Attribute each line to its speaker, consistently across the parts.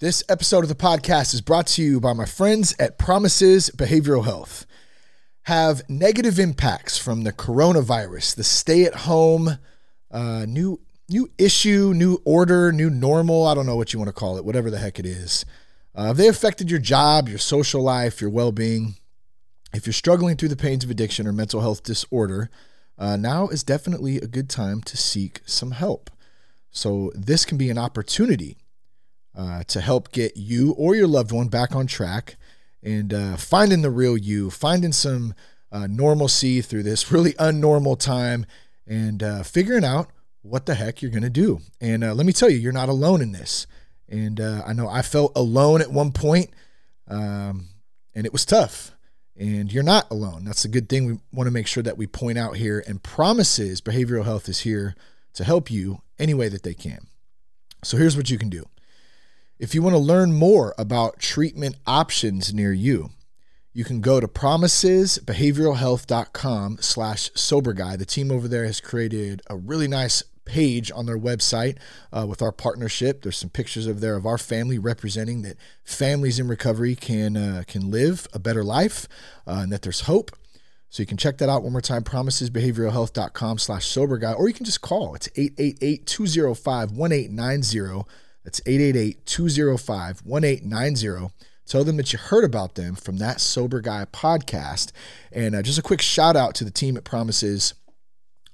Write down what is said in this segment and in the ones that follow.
Speaker 1: This episode of the podcast is brought to you by my friends at Promises Behavioral Health. Have negative impacts from the coronavirus, the stay at home, uh, new new issue, new order, new normal. I don't know what you want to call it, whatever the heck it is. Uh, have they affected your job, your social life, your well being? If you're struggling through the pains of addiction or mental health disorder, uh, now is definitely a good time to seek some help. So, this can be an opportunity uh, to help get you or your loved one back on track and uh, finding the real you, finding some uh, normalcy through this really unnormal time, and uh, figuring out what the heck you're going to do. And uh, let me tell you, you're not alone in this. And I know I felt alone at one point, um, and it was tough. And you're not alone. That's a good thing. We want to make sure that we point out here. And promises behavioral health is here to help you any way that they can. So here's what you can do. If you want to learn more about treatment options near you, you can go to promisesbehavioralhealth.com slash sober guy. The team over there has created a really nice page on their website uh, with our partnership. There's some pictures of there of our family representing that families in recovery can uh, can live a better life uh, and that there's hope. So you can check that out one more time, promisesbehavioralhealth.com slash sober guy, or you can just call. It's 888-205-1890. That's 888-205-1890. Tell them that you heard about them from that Sober Guy podcast. And uh, just a quick shout out to the team at Promises.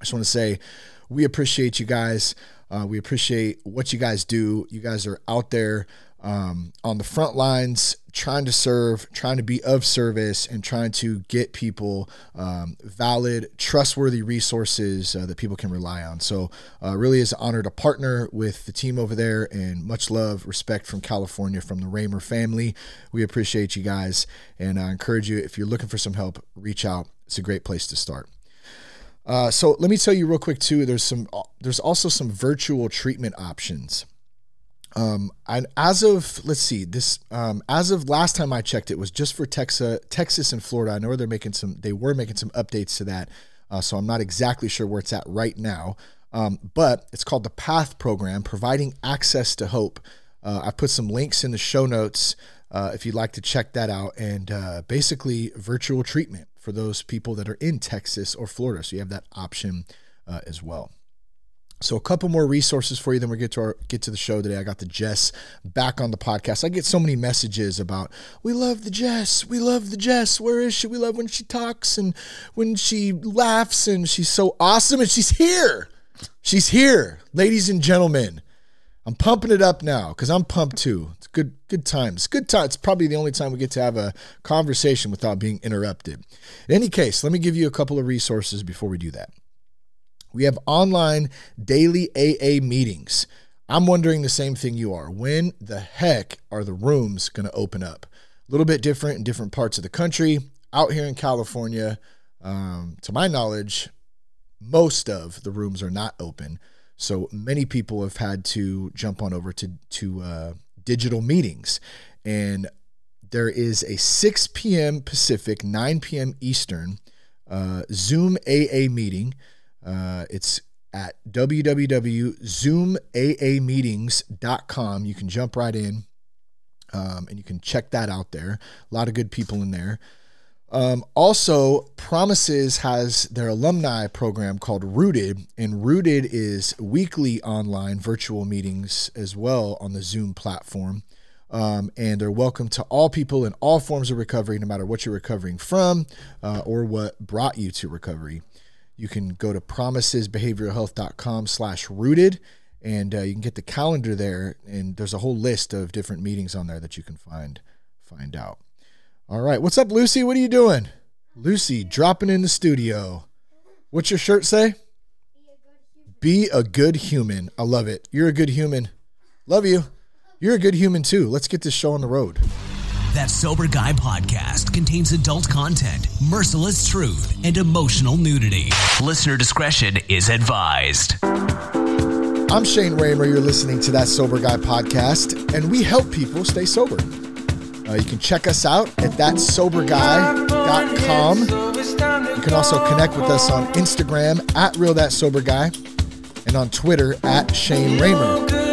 Speaker 1: I just want to say we appreciate you guys. Uh, we appreciate what you guys do. You guys are out there um, on the front lines, trying to serve, trying to be of service, and trying to get people um, valid, trustworthy resources uh, that people can rely on. So, uh, really is an honor to partner with the team over there, and much love, respect from California, from the Ramer family. We appreciate you guys, and I encourage you if you're looking for some help, reach out. It's a great place to start. Uh, so let me tell you real quick too. There's some. There's also some virtual treatment options. Um, and as of let's see, this um, as of last time I checked, it was just for Texas, Texas and Florida. I know they're making some. They were making some updates to that. Uh, so I'm not exactly sure where it's at right now. Um, but it's called the PATH program, providing access to hope. Uh, I put some links in the show notes uh, if you'd like to check that out. And uh, basically, virtual treatment for those people that are in Texas or Florida. So you have that option uh, as well. So a couple more resources for you. Then we get to our get to the show today. I got the Jess back on the podcast. I get so many messages about we love the Jess, we love the Jess. Where is she? We love when she talks and when she laughs and she's so awesome and she's here. She's here, ladies and gentlemen. I'm pumping it up now because I'm pumped too. It's good, good times. Good time. It's probably the only time we get to have a conversation without being interrupted. In any case, let me give you a couple of resources before we do that. We have online daily AA meetings. I'm wondering the same thing you are. When the heck are the rooms going to open up? A little bit different in different parts of the country. Out here in California, um, to my knowledge, most of the rooms are not open. So many people have had to jump on over to to uh, digital meetings, and there is a 6 p.m. Pacific, 9 p.m. Eastern uh, Zoom AA meeting. Uh, it's at www.zoomaameetings.com. You can jump right in um, and you can check that out there. A lot of good people in there. Um, also, Promises has their alumni program called Rooted, and Rooted is weekly online virtual meetings as well on the Zoom platform. Um, and they're welcome to all people in all forms of recovery, no matter what you're recovering from uh, or what brought you to recovery you can go to promisesbehavioralhealth.com slash rooted and uh, you can get the calendar there and there's a whole list of different meetings on there that you can find find out. All right what's up lucy? What are you doing? Lucy dropping in the studio. What's your shirt say? Be a good human. I love it. You're a good human. Love you. You're a good human too. Let's get this show on the road
Speaker 2: that Sober Guy podcast contains adult content, merciless truth, and emotional nudity. Listener discretion is advised.
Speaker 1: I'm Shane Ramer. You're listening to That Sober Guy podcast, and we help people stay sober. Uh, you can check us out at thatsoberguy.com. You can also connect with us on Instagram at Real That Sober Guy and on Twitter at Shane Ramer.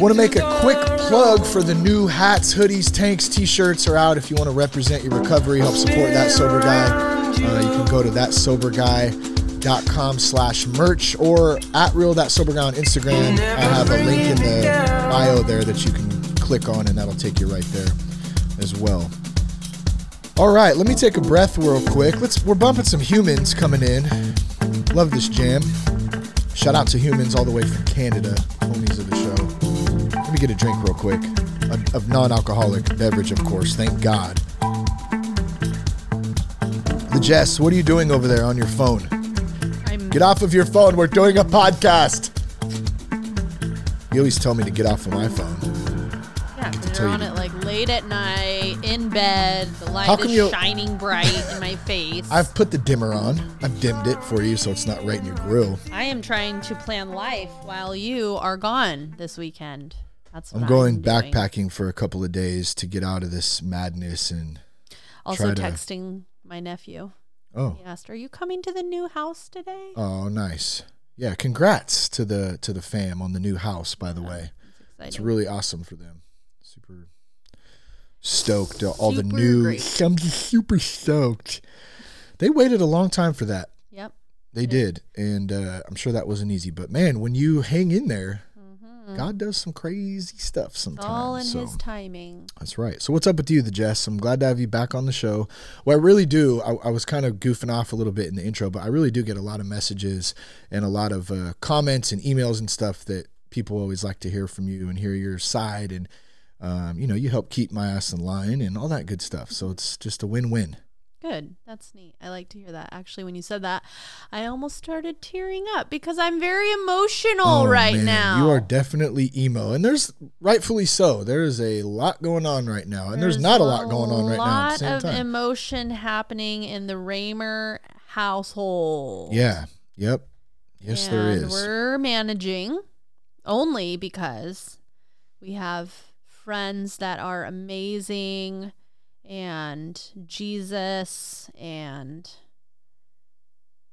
Speaker 1: Want to make a quick plug for the new hats, hoodies, tanks, t-shirts are out. If you want to represent your recovery, help support that sober guy, uh, you can go to thatsoberguy.com slash merch or at real that sober guy on Instagram. I have a link in the bio there that you can click on, and that'll take you right there as well. All right, let me take a breath real quick. Let's we're bumping some humans coming in. Love this jam. Shout out to humans all the way from Canada, homies of the. Let me get a drink real quick. A, of non-alcoholic beverage, of course. Thank God. The Jess, what are you doing over there on your phone?
Speaker 3: I'm
Speaker 1: Get off of your phone. We're doing a podcast. You always tell me to get off of my phone.
Speaker 3: yeah,
Speaker 1: to
Speaker 3: they're
Speaker 1: tell you
Speaker 3: on it like late at night, in bed. The light is
Speaker 1: you-
Speaker 3: shining bright in my face.
Speaker 1: I've put the dimmer on. I've dimmed it for you so it's not right in your grill.
Speaker 3: I am trying to plan life while you are gone this weekend. That's
Speaker 1: I'm going
Speaker 3: doing.
Speaker 1: backpacking for a couple of days to get out of this madness and
Speaker 3: Also
Speaker 1: to-
Speaker 3: texting my nephew.
Speaker 1: oh
Speaker 3: He asked, "Are you coming to the new house today?"
Speaker 1: oh nice yeah congrats to the to the fam on the new house by the way it's really awesome for them super stoked all the new
Speaker 3: great.
Speaker 1: I'm just super stoked they waited a long time for that
Speaker 3: Yep.
Speaker 1: they did and uh, I'm sure that wasn't easy but man when you hang in there
Speaker 3: Mm-hmm.
Speaker 1: God does some crazy stuff
Speaker 3: It's all in
Speaker 1: sometimes so.
Speaker 3: his timing.
Speaker 1: That's right. So what's up with you, the Jess? I'm glad to have you back on the show. Well, I really do. I, I was kind of goofing off a little bit in the intro, but I really do get a lot of messages and a lot of uh, comments and emails and stuff that people always like to hear from you and hear your side. And, um, you know, you help keep my ass in line and all that good stuff. So it's just a win-win.
Speaker 3: Good. That's neat. I like to hear that. Actually, when you said that, I almost started tearing up because I'm very emotional oh, right
Speaker 1: Oh, man,
Speaker 3: now.
Speaker 1: You are definitely emo. And there's rightfully so. There is a lot going on right now. And there's, not a lot going on right now A
Speaker 3: lot of
Speaker 1: time.
Speaker 3: emotion happening in the Ramer household.
Speaker 1: yeah. Yep. Yes, there
Speaker 3: And
Speaker 1: is.
Speaker 3: We're managing only because we have friends that are amazing and Jesus and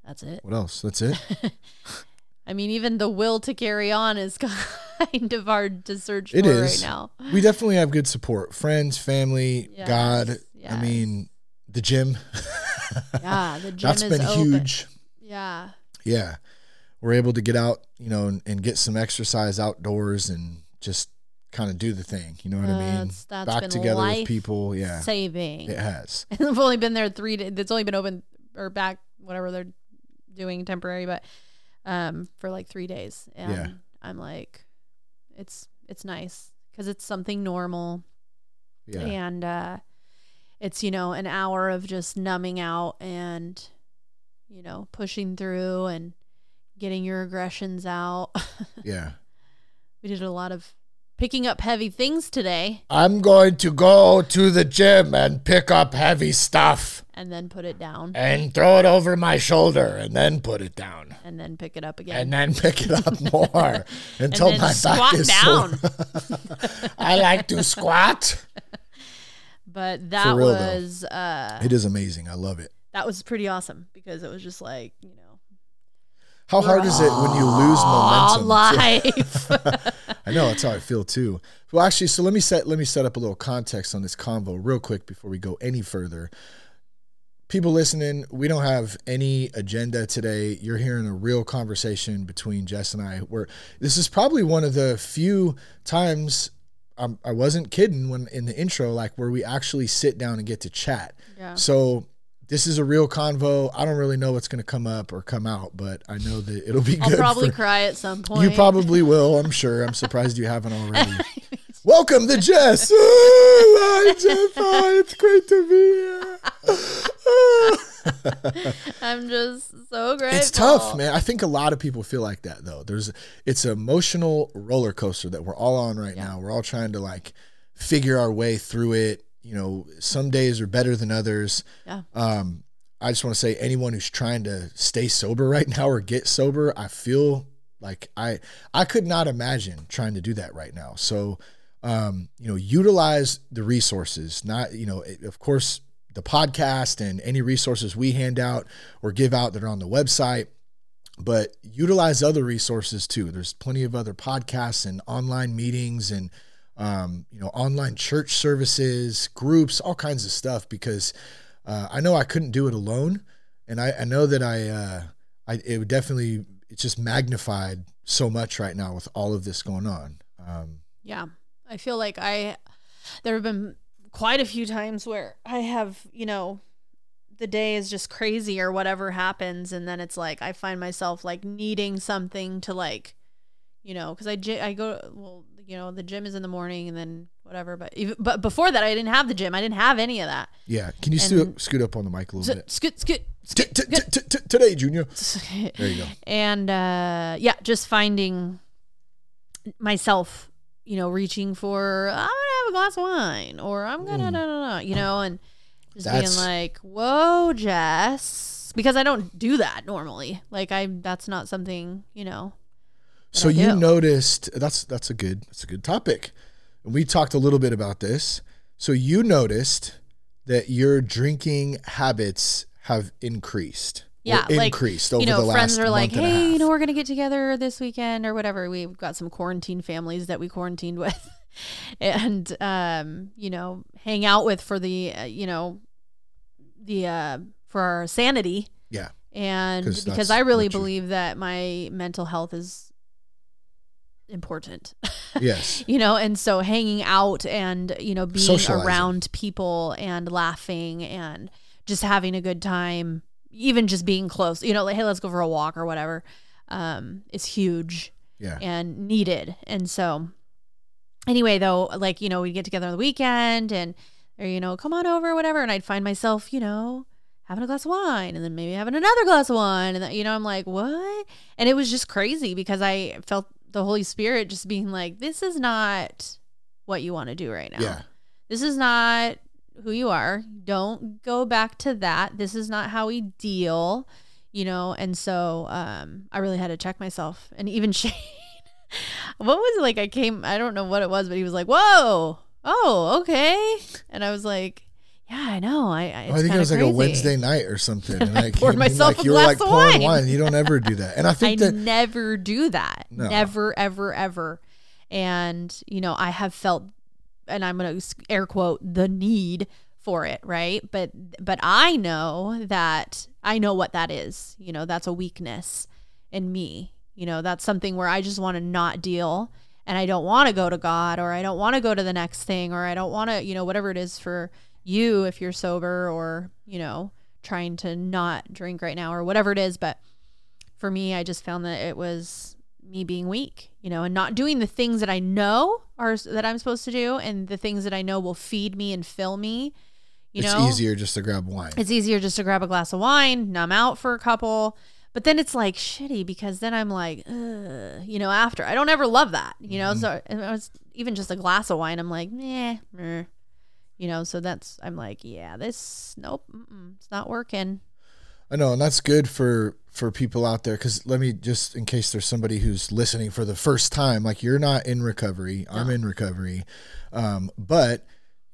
Speaker 3: that's it.
Speaker 1: What else? That's it?
Speaker 3: I mean, even the will to carry on is kind of hard to search
Speaker 1: It
Speaker 3: for
Speaker 1: is.
Speaker 3: right now.
Speaker 1: we definitely have good support friends family
Speaker 3: Yes,
Speaker 1: god i mean the gym
Speaker 3: Yeah, the gym
Speaker 1: that's been
Speaker 3: open.
Speaker 1: huge
Speaker 3: Yeah,
Speaker 1: yeah we're able to get out you know and, and get some exercise outdoors and just kind of do the thing you know what i mean
Speaker 3: That's- that's
Speaker 1: back together with people yeah
Speaker 3: saving.
Speaker 1: it has
Speaker 3: I've only been there three days. It's only been open or back, whatever they're doing temporary, but um, for like three days. And
Speaker 1: Yeah.
Speaker 3: I'm like, it's it's nice because it's something normal,
Speaker 1: yeah
Speaker 3: and uh, it's you know an hour of just numbing out and you know pushing through and getting your aggressions out.
Speaker 1: yeah
Speaker 3: we did a lot of picking up heavy things today
Speaker 1: i'm going to go to the gym and pick up heavy stuff
Speaker 3: and then put it down
Speaker 1: and throw it over my shoulder and then put it down
Speaker 3: and then pick it up again.
Speaker 1: and then pick it up more until my
Speaker 3: squat
Speaker 1: back is
Speaker 3: down.
Speaker 1: sore. I like to squat.
Speaker 3: but that
Speaker 1: real,
Speaker 3: was uh
Speaker 1: It is amazing. I love it.
Speaker 3: that was pretty awesome because it was just like you know
Speaker 1: How hard is it when you lose momentum?
Speaker 3: life
Speaker 1: I know that's how I feel too. Well, actually, so let me set let me set up a little context on this convo real quick before we go any further. People listening, we don't have any agenda today. You're hearing a real conversation between Jess and I. Where this is probably one of the few times I'm, I wasn't kidding when in the intro, like where we actually sit down and get to chat.
Speaker 3: yeah
Speaker 1: So this is a real convo. I don't really know what's going to come up or come out, but I know that it'll be
Speaker 3: i'll
Speaker 1: good.
Speaker 3: probably
Speaker 1: for-
Speaker 3: cry at some point
Speaker 1: you probably will, I'm sure. I'm surprised you haven't already. Welcome to Jess. Oh, hi, Jeff. Hi, it's great to be here.
Speaker 3: i'm just so grateful
Speaker 1: it's tough, man. I think a lot of people feel like that though. There's it's an emotional roller coaster that we're all on right now. We're all trying to like figure our way through it. You know, some days are better than others.
Speaker 3: Yeah.
Speaker 1: Um, I just want to say anyone who's trying to stay sober right now or get sober, I feel like I I could not imagine trying to do that right now. So um, you know, utilize the resources, not, you know, it- of course, the podcast and any resources we hand out or give out that are on the website. but utilize other resources too. There's plenty of other podcasts and online meetings and um, you know online church services, groups, all kinds of stuff. Because uh, I know I couldn't do it alone, and I, I know that I, uh, I it would definitely it's just magnified so much right now with all of this going on. Um,
Speaker 3: yeah, I feel like I there have been quite a few times where I have you know the day is just crazy or whatever happens and then it's like I find myself like needing something to like you know cuz I I go well you know the gym is in the morning and then whatever but even, but before that I didn't have the gym. I didn't have any of that.
Speaker 1: Yeah. Can you scoot, scoot up on the mic a little bit?
Speaker 3: scoot scoot
Speaker 1: today junior. There you go.
Speaker 3: And uh yeah just finding myself you know reaching for I'm gonna have a glass of wine or I'm gonna mm. you know and just that's, being like, "Whoa, Jess," because I don't do that normally. Like I, that's not something you know.
Speaker 1: So you noticed that's that's a good that's a good topic, and we talked a little bit about this. So you noticed that your drinking habits have increased.
Speaker 3: Yeah,
Speaker 1: increased
Speaker 3: like, you know, friends are like, "Hey, you know, we're gonna get together this weekend or whatever." We've got some quarantine families that we quarantined with, and um, you know, hang out with for the uh, you know the uh, for our sanity.
Speaker 1: Yeah.
Speaker 3: And because I really believe that my mental health is important.
Speaker 1: Yes.
Speaker 3: you know, and so hanging out and, you know, being around people and laughing and just having a good time, even just being close, you know, like, hey, let's go for a walk or whatever, um, is huge.
Speaker 1: Yeah.
Speaker 3: And needed. And so anyway, though, like, you know, we'd get together on the weekend and or you know, come on over, or whatever. And I'd find myself, you know, having a glass of wine and then maybe having another glass of wine. And, then, you know, I'm like, what? And it was just crazy because I felt the Holy Spirit just being like, this is not what you want to do right now.
Speaker 1: Yeah.
Speaker 3: This is not who you are. Don't go back to that. This is not how we deal, you know? And so um, I really had to check myself. And even Shane, what was it like? I came, I don't know what it was, but he was like, whoa oh, okay. And I was like, yeah, I know. I I,
Speaker 1: I think it was
Speaker 3: crazy.
Speaker 1: like a Wednesday night or something.
Speaker 3: And I poured myself like, a you glass were like pouring wine. wine.
Speaker 1: You don't ever do that. And I think
Speaker 3: I
Speaker 1: that
Speaker 3: never do that. No. Never, ever, ever. And you know, I have felt, and I'm gonna air quote the need for it, right? But but I know that I know what that is. You know, that's a weakness in me. You know, that's something where I just want to not deal and I don't want to go to God or I don't want to go to the next thing or I don't want to, you know, whatever it is for you if you're sober or, you know, trying to not drink right now or whatever it is. But for me, I just found that it was me being weak, you know, and not doing the things that I know are that I'm supposed to do and the things that I know will feed me and fill me. You
Speaker 1: it's
Speaker 3: know,
Speaker 1: easier just to grab wine.
Speaker 3: It's easier just to grab a glass of wine, numb out for a couple, but then it's like shitty because then I'm like, you know, after I don't ever love that, you know. Mm-hmm. So it was even just a glass of wine. I'm like, nah, you know. So that's I'm like, yeah, this nope, it's not working.
Speaker 1: I know, and that's good for for people out there. Because let me just in case there's somebody who's listening for the first time, like you're not in recovery, no. I'm in recovery, um, but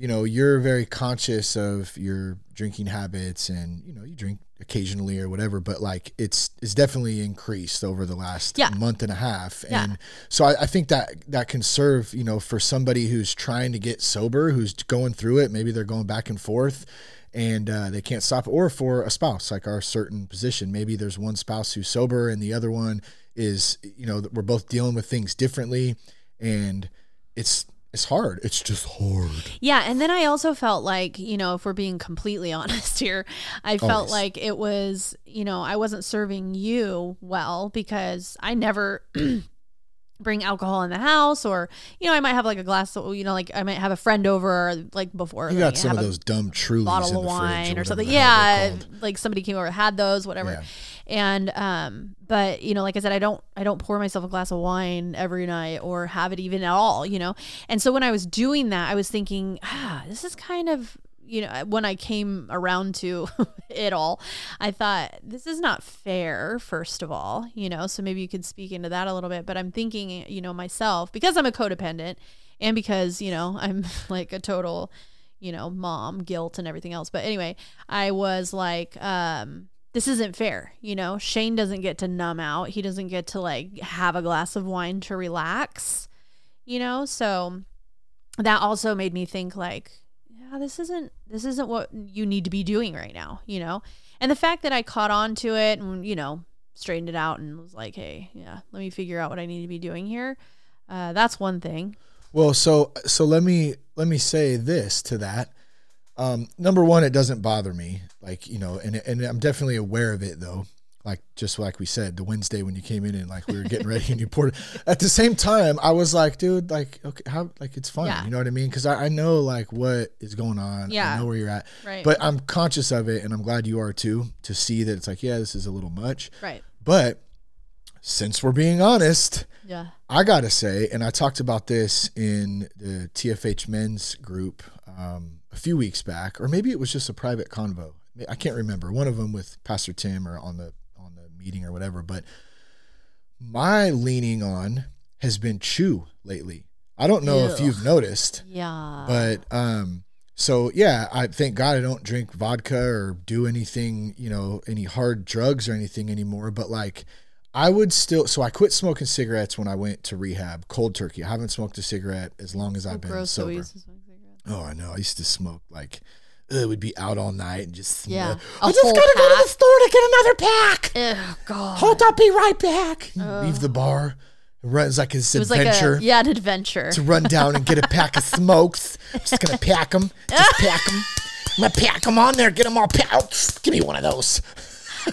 Speaker 1: you know you're very conscious of your drinking habits, and you know you drink occasionally or whatever, but like it's it's definitely increased over the last
Speaker 3: yeah.
Speaker 1: month and a half. Yeah. And so I, I, think that that can serve, you know, for somebody who's trying to get sober, who's going through it, maybe they're going back and forth and uh, they can't stop, or for a spouse, like our certain position. Maybe there's one spouse who's sober and the other one is, you know, we're both dealing with things differently and it's it's hard. It's just hard.
Speaker 3: Yeah, and then I also felt like, you know, if we're being completely honest here, I felt Always. like it was, you know, I wasn't serving you well because I never bring alcohol in the house or you know i might have like a glass of you know like i might have a friend over like before
Speaker 1: you got some of those dumb true
Speaker 3: bottle of wine or, or something yeah like somebody came over had those whatever yeah. And um but you know like i said i don't i don't pour myself a glass of wine every night or have it even at all you know and so when i was doing that i was thinking ah this is kind of you know, when I came around to it all, I thought this is not fair, first of all, you know, so maybe you could speak into that a little bit. But I'm thinking, you know, myself, because I'm a codependent and because, you know, I'm like a total, you know, mom guilt and everything else. But anyway, I was like, um, this isn't fair. You know, Shane doesn't get to numb out. He doesn't get to like have a glass of wine to relax, you know? So that also made me think like, yeah, this isn't this isn't what you need to be doing right now, you know? And the fact that I caught on to it and, you know, straightened it out and was like, hey, yeah, let me figure out what I need to be doing here. Uh, that's one thing.
Speaker 1: Well, so so let me let me say this to that. Um, number one, it doesn't bother me, like you know, and and I'm definitely aware of it though. Like just like we said, the Wednesday when you came in and like we were getting ready and you poured. it. At the same time, I was like, dude, like okay, how like it's fine, yeah. you know what I mean? Because I, I know like what is going on. Yeah, I know where you're at.
Speaker 3: Right.
Speaker 1: But I'm conscious of it, and I'm glad you are too, to see that it's like, yeah, this is a little much.
Speaker 3: Right.
Speaker 1: But since we're being honest,
Speaker 3: yeah,
Speaker 1: I gotta say, and I talked about this in the TFH men's group. Um, a few weeks back, or maybe it was just a private convo. I can't remember. One of them with Pastor Tim or on the on the meeting or whatever. But my leaning on has been chew lately. I don't know Ew. if you've noticed.
Speaker 3: Yeah.
Speaker 1: But um so yeah, I thank God I don't drink vodka or do anything, you know, any hard drugs or anything anymore. But like I would still so I quit smoking cigarettes when I went to rehab, cold turkey. I haven't smoked a cigarette as long as I've oh, been sober. Oh, I know. I used to smoke like it would be out all night and just
Speaker 3: yeah.
Speaker 1: I just gotta pack. go to the store to get another pack.
Speaker 3: Oh God!
Speaker 1: Hold up, be right back. Leave the bar. It runs like this it adventure. Like
Speaker 3: a, yeah, an adventure.
Speaker 1: To run down and get a pack of smokes. just gonna pack them. Just pack them. I'm gonna pack them on there. Get them all packed. Give me one of those.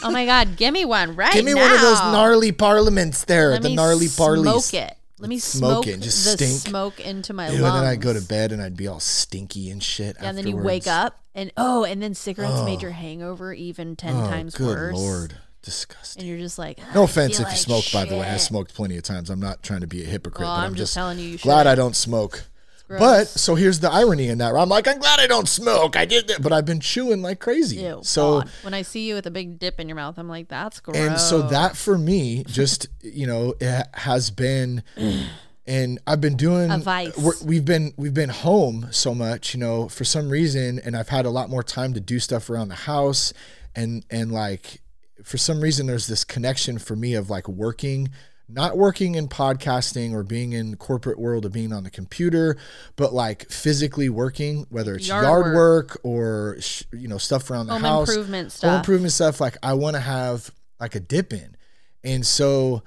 Speaker 3: oh my God! Give me one right
Speaker 1: Give me
Speaker 3: now.
Speaker 1: one of those gnarly parliaments there. Let the gnarly parleys.
Speaker 3: Smoke it. Let me smoke, smoke just the stink. smoke into my Ew, lungs.
Speaker 1: And then I'd go to bed and I'd be all stinky and shit.
Speaker 3: Yeah, and then you wake up and oh, and then cigarettes oh. made your hangover even ten oh, times
Speaker 1: good
Speaker 3: worse.
Speaker 1: Lord. Disgusting.
Speaker 3: And you're just like,
Speaker 1: no offense if like you smoke, shit. by the way. I smoked plenty of times. I'm not trying to be a hypocrite,
Speaker 3: well,
Speaker 1: but
Speaker 3: I'm,
Speaker 1: I'm
Speaker 3: just, telling you, you
Speaker 1: glad I don't smoke. But so here's the irony in that. I'm like, I'm glad I don't smoke. I did that, but I've been chewing like crazy. Ew, so
Speaker 3: God. when I see you with a big dip in your mouth, I'm like, that's gross.
Speaker 1: And so that for me, just you know, it has been. and I've been doing
Speaker 3: a
Speaker 1: we've been we've been home so much, you know, for some reason, and I've had a lot more time to do stuff around the house, and and like for some reason, there's this connection for me of like working, not working in podcasting or being in corporate world of being on the computer, but like physically working, whether it's yard, yard work. work. or you know stuff around the
Speaker 3: home
Speaker 1: house,
Speaker 3: improvement stuff,
Speaker 1: home improvement stuff. Like I want to have like a dip in, and so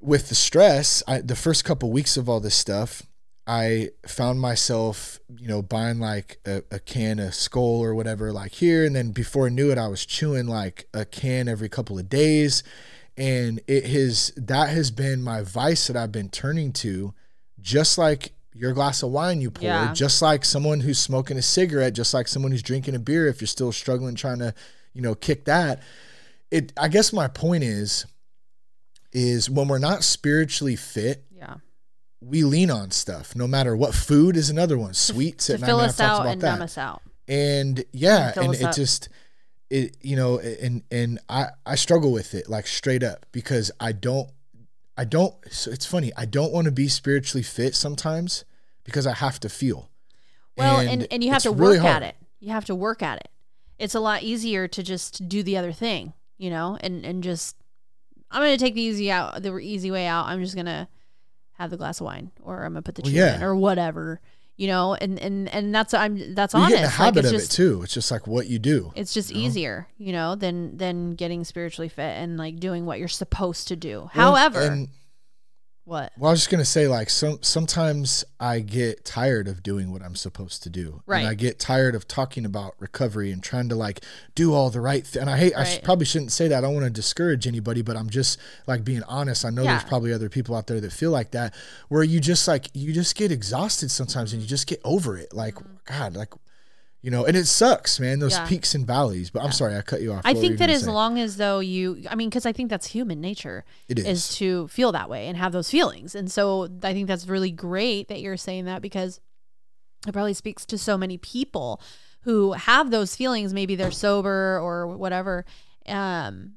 Speaker 1: with the stress, I, the first couple weeks of all this stuff, I found myself, you know, buying like a, a, can of Skoal or whatever, like here. And then before I knew it, I was chewing like a can every couple of days. And it has, that has been my vice that I've been turning to, just like your glass of wine you pour, yeah. just like someone who's smoking a cigarette, just like someone who's drinking a beer. If you're still struggling trying to, you know, kick that, it, I guess my point is, is when we're not spiritually fit.
Speaker 3: Yeah.
Speaker 1: We lean on stuff, no matter what. Food is another one. Sweets
Speaker 3: to, to fill us out and numb us out.
Speaker 1: And yeah, and, and it up. just it you know, and and I I struggle with it like straight up because I don't I don't. So it's funny. I don't want to be spiritually fit sometimes because I have to feel.
Speaker 3: Well, and and, and you have to work at it. You have to work at it. It's a lot easier to just do the other thing, you know, and and just I'm gonna take the easy out, the easy way out. I'm just gonna have the glass of wine, or I'm gonna put the well, yeah. in, or whatever. You know, and and and that's I'm that's well, honest. You
Speaker 1: get the habit like, of just, it too. It's just like what you do.
Speaker 3: It's just you know? easier, you know, than than getting spiritually fit and like doing what you're supposed to do. Well, However, and what?
Speaker 1: Well, I was just gonna say, like, some sometimes I get tired of doing what I'm supposed to do,
Speaker 3: right?
Speaker 1: And I get tired of talking about recovery and trying to like do all the right. Th- and I hate. Right. I sh- probably shouldn't say that. I don't want to discourage anybody, but I'm just like being honest. I know yeah. there's probably other people out there that feel like that, where you just like you just get exhausted sometimes, and you just get over it. Like, mm-hmm. God, like you know, and it sucks, man. Those yeah. peaks and valleys. But yeah. I'm sorry, I cut you off.
Speaker 3: I what think that as say? long as though you, I mean, because I think that's human nature.
Speaker 1: It is.
Speaker 3: is to feel that way and have those feelings, and so I think that's really great that you're saying that because it probably speaks to so many people who have those feelings. Maybe they're sober or whatever, um,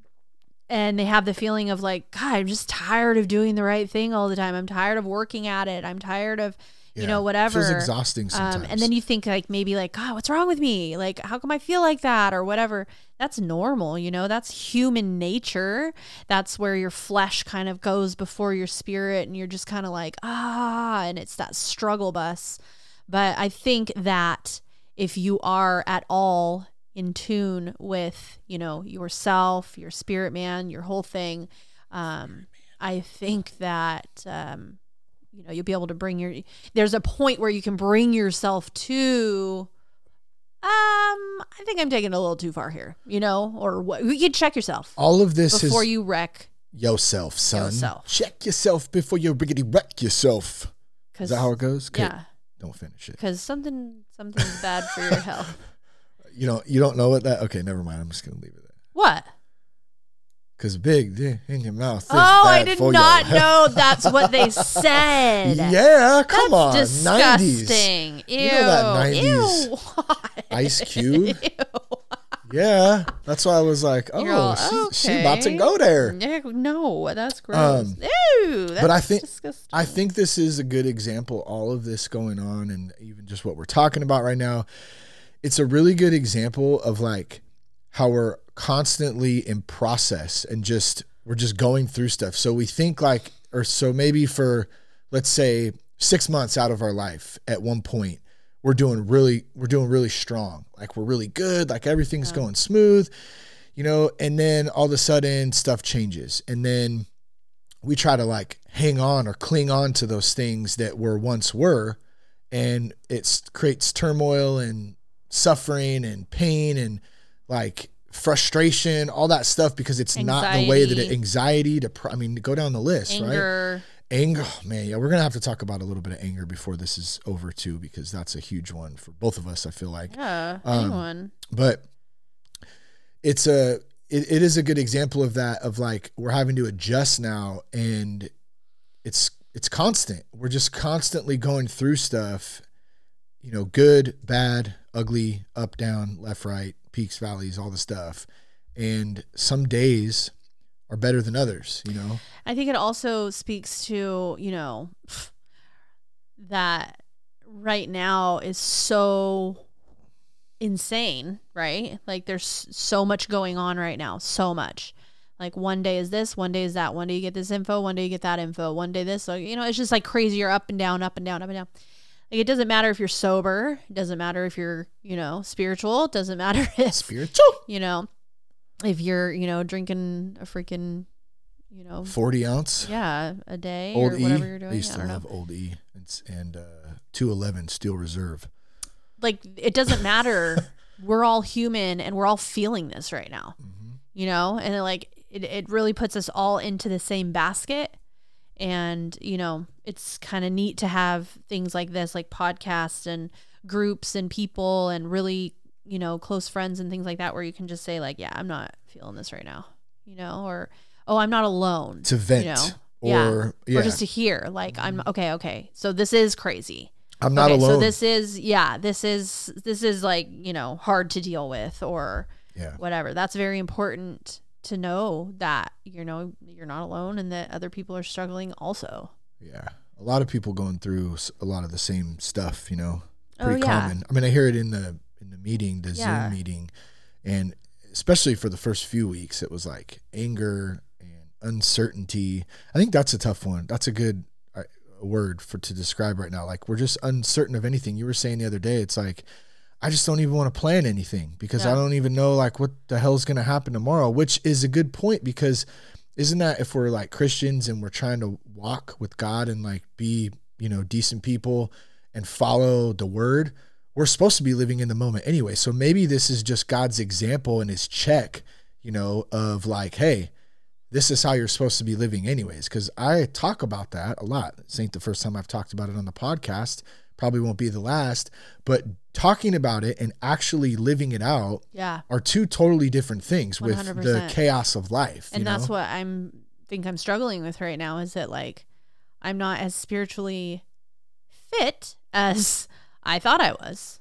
Speaker 3: and they have the feeling of like, God, I'm just tired of doing the right thing all the time. I'm tired of working at it. I'm tired of you know, whatever.
Speaker 1: Feels exhausting sometimes. Um,
Speaker 3: and then you think like maybe like, God, what's wrong with me? Like, how come I feel like that or whatever? That's normal, you know. That's human nature. That's where your flesh kind of goes before your spirit, and you're just kind of like ah, and it's that struggle bus. But I think that if you are at all in tune with, you know, yourself, your spirit man, your whole thing, um, I think that um, you know you'll be able to bring your there's a point where you can bring yourself to um i think i'm taking a little too far here you know or what you can check yourself.
Speaker 1: All of this
Speaker 3: before you wreck
Speaker 1: yourself son. yourself. check yourself before you riggedy wreck yourself. Is that how it goes?
Speaker 3: Yeah.
Speaker 1: Don't finish it.
Speaker 3: Because something something's bad for your health.
Speaker 1: You don't you don't know what that? Okay never mind. I'm just gonna leave it there.
Speaker 3: What
Speaker 1: Cause big dick in your mouth.
Speaker 3: Oh, I did not know that's what they said.
Speaker 1: Yeah, come
Speaker 3: that's on,
Speaker 1: nineties.
Speaker 3: Ew. You know that nineties
Speaker 1: Ice Cube. Ew. Yeah, that's why I was like, oh, all, she, okay. she, about to go there.
Speaker 3: No, that's gross. Um, Ew, that's
Speaker 1: but I think
Speaker 3: disgusting.
Speaker 1: I think this is a good example. All of this going on, and even just what we're talking about right now, it's a really good example of like how we're constantly in process and just we're just going through stuff. So we think like or so maybe for let's say 6 months out of our life at one point we're doing really we're doing really strong. Like we're really good, like everything's yeah. going smooth, you know, and then all of a sudden stuff changes. And then we try to like hang on or cling on to those things that were once were and it creates turmoil and suffering and pain and like frustration, all that stuff because it's anxiety. not the way that it anxiety to I mean go down the list,
Speaker 3: anger.
Speaker 1: right? Anger, oh, man, yeah, we're gonna have to talk about a little bit of anger before this is over too, because that's a huge one for both of us. I feel like,
Speaker 3: yeah, um, anyone.
Speaker 1: But it's a, it, it is a good example of that. Of like we're having to adjust now, and it's it's constant. We're just constantly going through stuff, you know, good, bad, ugly, up, down, left, right, peaks, valleys, all the stuff. And some days are better than others, you know?
Speaker 3: I think it also speaks to, you know, that right now is so insane, right? Like there's so much going on right now, so much. Like one day is this, one day is that. One day you get this info, one day you get that info. One day this, so you know, it's just like crazy. You're up and down, up and down, up and down. Like it doesn't matter if you're sober. It doesn't matter if you're, you know, spiritual. It doesn't matter if
Speaker 1: spiritual.
Speaker 3: You know, if you're, you know, drinking a freaking, you know,
Speaker 1: forty ounce.
Speaker 3: Yeah, a day old or whatever e. you're doing. I
Speaker 1: used to I love know. Old E and, and uh, two eleven Steel Reserve.
Speaker 3: Like it doesn't matter. we're all human and we're all feeling this right now. Mm-hmm. You know, and it, like it, it really puts us all into the same basket and you know it's kind of neat to have things like this like podcasts and groups and people and really you know close friends and things like that where you can just say like yeah i'm not feeling this right now you know or oh i'm not alone
Speaker 1: to vent you know? or
Speaker 3: yeah. yeah. or just to hear like i'm mm-hmm. okay okay so this is crazy
Speaker 1: i'm not
Speaker 3: okay,
Speaker 1: alone
Speaker 3: so this is yeah this is this is like you know hard to deal with or
Speaker 1: yeah
Speaker 3: whatever that's very important to know that you know you're not alone and that other people are struggling also.
Speaker 1: Yeah. A lot of people going through a lot of the same stuff, you know.
Speaker 3: Oh, Pretty oh, yeah. common.
Speaker 1: I mean, I hear it in the in the meeting, the yeah. Zoom meeting, and especially for the first few weeks, it was like anger and uncertainty. I think that's a tough one. That's a good uh, word for to describe right now. Like we're just uncertain of anything. You were saying the other day, it's like I just don't even want to plan anything because yeah. I don't even know like what the hell's going to happen tomorrow, which is a good point because isn't that if we're like Christians and we're trying to walk with God and like be, you know, decent people and follow the word, we're supposed to be living in the moment anyway. So maybe this is just God's example and his check, you know, of like, hey, this is how you're supposed to be living anyways. Cause I talk about that a lot. This ain't the first time I've talked about it on the podcast probably won't be the last, but talking about it and actually living it out
Speaker 3: yeah.
Speaker 1: are two totally different things 100%. with the chaos of life.
Speaker 3: And that's
Speaker 1: know?
Speaker 3: what I'm think I'm struggling with right now is that like I'm not as spiritually fit as I thought I was.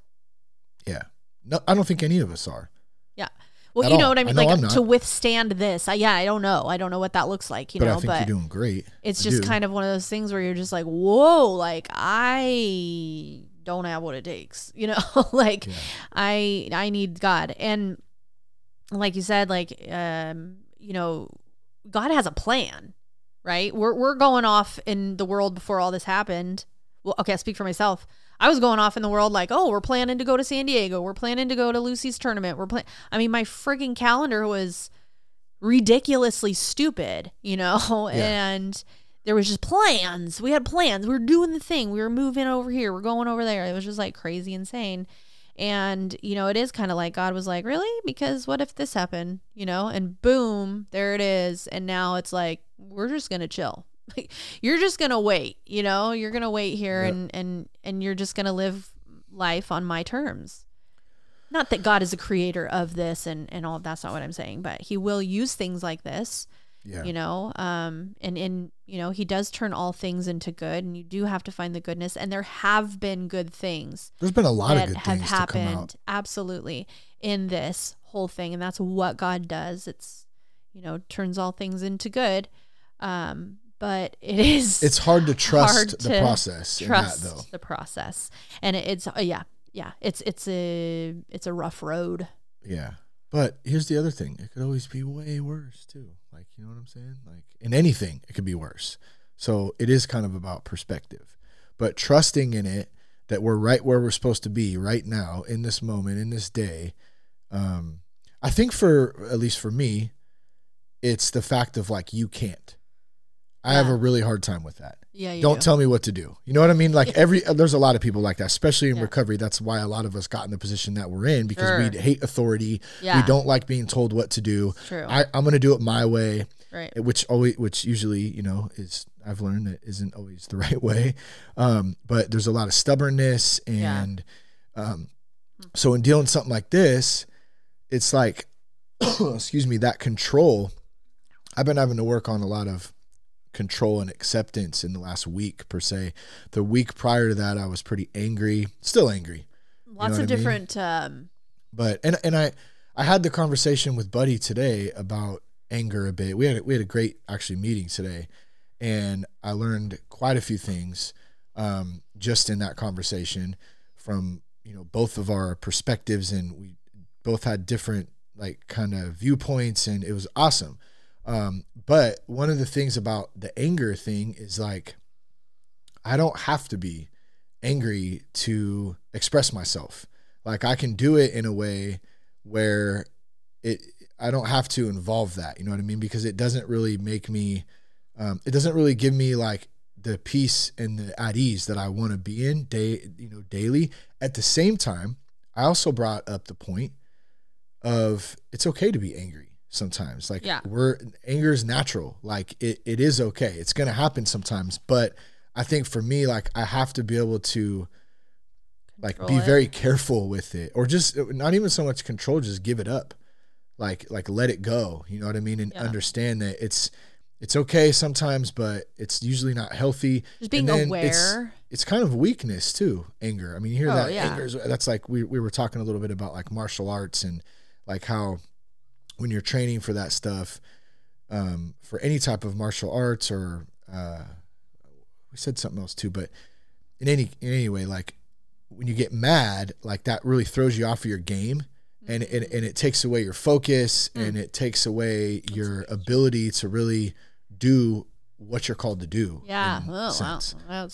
Speaker 1: Yeah. No, I don't think any of us are.
Speaker 3: Yeah. Well,
Speaker 1: At
Speaker 3: you know
Speaker 1: all.
Speaker 3: what I mean.
Speaker 1: I know
Speaker 3: like
Speaker 1: not.
Speaker 3: to withstand this. I, yeah, I don't know. I don't know what that looks like. You
Speaker 1: but
Speaker 3: know,
Speaker 1: I think
Speaker 3: but
Speaker 1: you're doing great.
Speaker 3: it's
Speaker 1: I
Speaker 3: just
Speaker 1: do.
Speaker 3: kind of one of those things where you're just like, whoa, like I don't have what it takes. You know, like
Speaker 1: Yeah.
Speaker 3: I I need God. And like you said, like um, you know, God has a plan, right? We're we're going off in the world before all this happened. Well, okay, I speak for myself. I was going off in the world like, oh, we're planning to go to San Diego. We're planning to go to Lucy's tournament. We're plan. I mean, my frigging calendar was ridiculously stupid, you know,
Speaker 1: Yeah.
Speaker 3: and there was just plans. We had plans. We were doing the thing. We were moving over here. We're going over there. It was just like crazy insane. And, you know, it is kind of like God was like, really? Because what if this happened, you know? And boom, there it is. And now it's like, we're just going to chill. Like, you're just going to wait, you know? You're going to wait here
Speaker 1: Yeah.
Speaker 3: and, and, and you're just going to live life on my terms. Not that God is a creator of this and, and all that's not what I'm saying, but he will use things like this
Speaker 1: yeah.
Speaker 3: you know um and and you know he does turn all things into good and you do have to find the goodness and there have been good things
Speaker 1: There's been a lot of good
Speaker 3: have
Speaker 1: things to come out.
Speaker 3: happened absolutely in this whole thing and that's what god does it's you know turns all things into good um but it is
Speaker 1: It's hard to trust
Speaker 3: hard
Speaker 1: the
Speaker 3: to
Speaker 1: process
Speaker 3: trust
Speaker 1: in that though.
Speaker 3: the process and it's uh, yeah yeah it's it's a it's a rough road
Speaker 1: Yeah. But here's the other thing. It could always be way worse too. Like, you know what I'm saying? Like in anything, it could be worse. So it is kind of about perspective. But trusting in it that we're right where we're supposed to be right now in this moment, in this day. Um, I think for at least for me, it's the fact of like you can't. I have a really hard time with that.
Speaker 3: yeah you
Speaker 1: don't
Speaker 3: do.
Speaker 1: tell me what to do. You know what I mean? Like every there's a lot of people like that, especially in
Speaker 3: Yeah.
Speaker 1: recovery. That's why a lot of us got in the position that we're in because
Speaker 3: Sure.
Speaker 1: we hate authority.
Speaker 3: Yeah.
Speaker 1: We don't like being told what to do.
Speaker 3: true
Speaker 1: I, I'm gonna do it my way,
Speaker 3: right
Speaker 1: which always which usually, you know, is I've learned that isn't always the right way. Um, but there's a lot of stubbornness
Speaker 3: Yeah.
Speaker 1: and um so in dealing with something like this, it's like excuse me, that control. I've been having to work on a lot of control and acceptance in the last week per se. The week prior to that, I was pretty angry, still angry,
Speaker 3: lots
Speaker 1: what I
Speaker 3: of
Speaker 1: mean?
Speaker 3: different um
Speaker 1: but and and I I had the conversation with Buddy today about anger a bit. We had a, we had a great actually meeting today, and I learned quite a few things um, just in that conversation from you know both of our perspectives, and we both had different like kind of viewpoints, and it was awesome. Um, but one of the things about the anger thing is like I don't have to be angry to express myself. Like I can do it in a way where it I don't have to involve that. You know what I mean? Because it doesn't really make me um, it doesn't really give me like the peace and the at ease that I want to be in day you know daily. At the same time, I also brought up the point of it's okay to be angry sometimes. Like
Speaker 3: Yeah.
Speaker 1: we're anger is natural. Like it, it is okay. It's gonna happen sometimes. But I think for me, like I have to be able to like be
Speaker 3: it.
Speaker 1: very careful with it. Or just not even so much control, just give it up. Like like let it go. You know what I mean? And
Speaker 3: Yeah.
Speaker 1: understand that it's it's okay sometimes, but it's usually not healthy.
Speaker 3: just being
Speaker 1: And
Speaker 3: aware
Speaker 1: It's, it's kind of weakness too, anger. I mean, you hear
Speaker 3: Oh,
Speaker 1: that
Speaker 3: yeah.
Speaker 1: anger is that's like we we were talking a little bit about like martial arts and like how when you're training for that stuff, um, for any type of martial arts or uh, we said something else too, but in any in any way, like when you get mad, like that really throws you off of your game. And, and, and it takes away your focus
Speaker 3: Mm.
Speaker 1: and it takes away your ability to really do what you're called to do.
Speaker 3: yeah oh wow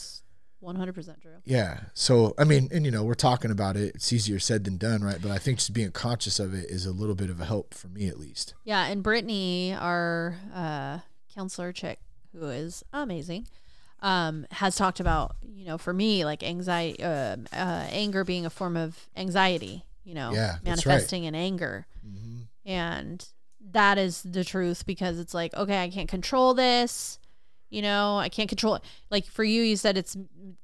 Speaker 1: sense.
Speaker 3: that's 100% true
Speaker 1: Yeah. So, I mean, and you know, we're talking about it. It's easier said than done, right? But I think just being conscious of it is a little bit of a help for me, at least.
Speaker 3: Yeah, and Brittany, our uh, counselor chick, who is amazing, um, has talked about you know for me like anxiety, uh, uh, anger being a form of anxiety. You know,
Speaker 1: Yeah, that's right.
Speaker 3: manifesting in anger,
Speaker 1: Mm-hmm.
Speaker 3: and that is the truth because it's like okay, I can't control this. You know, I can't control it. Like for you, you said it's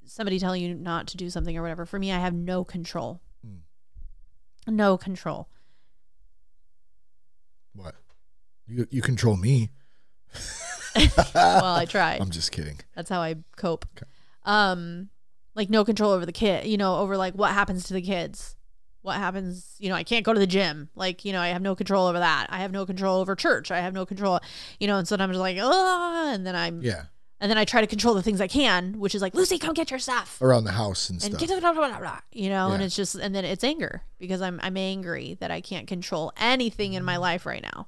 Speaker 3: somebody telling you not to do something or whatever. For me, I have no control.
Speaker 1: Mm.
Speaker 3: No control.
Speaker 1: What? You, you control me.
Speaker 3: well, I try.
Speaker 1: I'm just kidding.
Speaker 3: That's how I cope.
Speaker 1: Okay.
Speaker 3: Um, like no control over the kid, you know, over like what happens to the kids. What happens you know i can't go to the gym like you know i have no control over that i have no control over church i have no control you know and sometimes I'm like oh and then i'm
Speaker 1: Yeah.
Speaker 3: and then i try to control the things i can which is like lucy come get your stuff
Speaker 1: Around the house and
Speaker 3: and
Speaker 1: stuff.
Speaker 3: get blah, blah, blah, blah, you know and it's just and then it's anger because i'm i'm angry that i can't control anything in my mm. life right now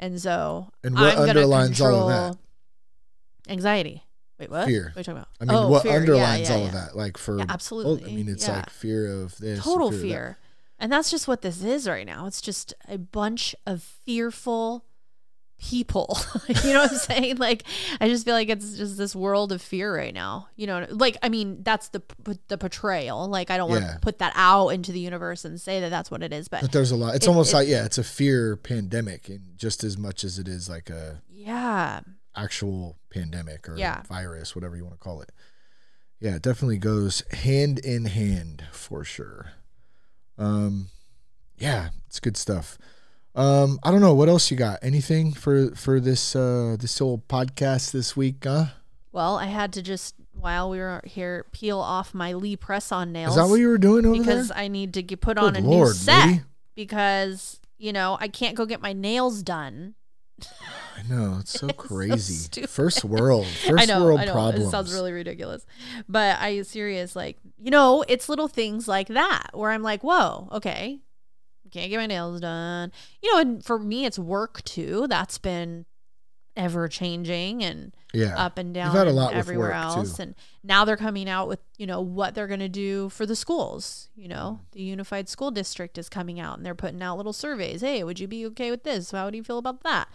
Speaker 3: and so.
Speaker 1: And what
Speaker 3: I'm
Speaker 1: underlines all of that?
Speaker 3: anxiety wait what
Speaker 1: Fear.
Speaker 3: what are you talking about
Speaker 1: I mean,
Speaker 3: Oh,
Speaker 1: what
Speaker 3: fear.
Speaker 1: Underlines
Speaker 3: yeah,
Speaker 1: all
Speaker 3: yeah.
Speaker 1: of that? Like for
Speaker 3: Yeah, absolutely.
Speaker 1: I mean, it's
Speaker 3: Yeah.
Speaker 1: like fear of this,
Speaker 3: total
Speaker 1: fear.
Speaker 3: fear. And that's just what this is right now. It's just a bunch of fearful people. you know what I'm saying? Like I just feel like it's just this world of fear right now. You know, like I mean, that's the the portrayal. Like I don't want
Speaker 1: Yeah.
Speaker 3: to put that out into the universe and say that that's what it is, but
Speaker 1: But there's a lot. It's
Speaker 3: It-
Speaker 1: almost
Speaker 3: it-
Speaker 1: like yeah, it's a fear pandemic, and just as much as it is like a
Speaker 3: yeah.
Speaker 1: Actual pandemic or
Speaker 3: Yeah.
Speaker 1: virus, whatever you want to call it. Yeah, it definitely goes hand in hand for sure. Um, yeah, it's good stuff. Um, I don't know what else you got. Anything for for this uh this whole podcast this week? Huh?
Speaker 3: Well, I had to just while we were here peel off my Lee press on nails.
Speaker 1: Is that what you were doing over
Speaker 3: because
Speaker 1: there?
Speaker 3: I need to get put on a
Speaker 1: Lord,
Speaker 3: new set
Speaker 1: lady.
Speaker 3: because you know I can't go get my nails done.
Speaker 1: I know it's so
Speaker 3: so
Speaker 1: crazy.
Speaker 3: stupid.
Speaker 1: First world, first
Speaker 3: I know,
Speaker 1: world
Speaker 3: I know.
Speaker 1: problems.
Speaker 3: It sounds really ridiculous, but I serious like you know it's little things like that where I'm like, whoa, okay, can't get my nails done. You know, and for me it's work too. That's been ever changing and
Speaker 1: yeah.
Speaker 3: up and down
Speaker 1: You've had a lot
Speaker 3: everywhere else
Speaker 1: too.
Speaker 3: and now they're coming out with you know what they're going to do for the schools you know
Speaker 1: Mm.
Speaker 3: the unified school district is coming out and they're putting out little surveys hey would you be okay with this how do you feel about that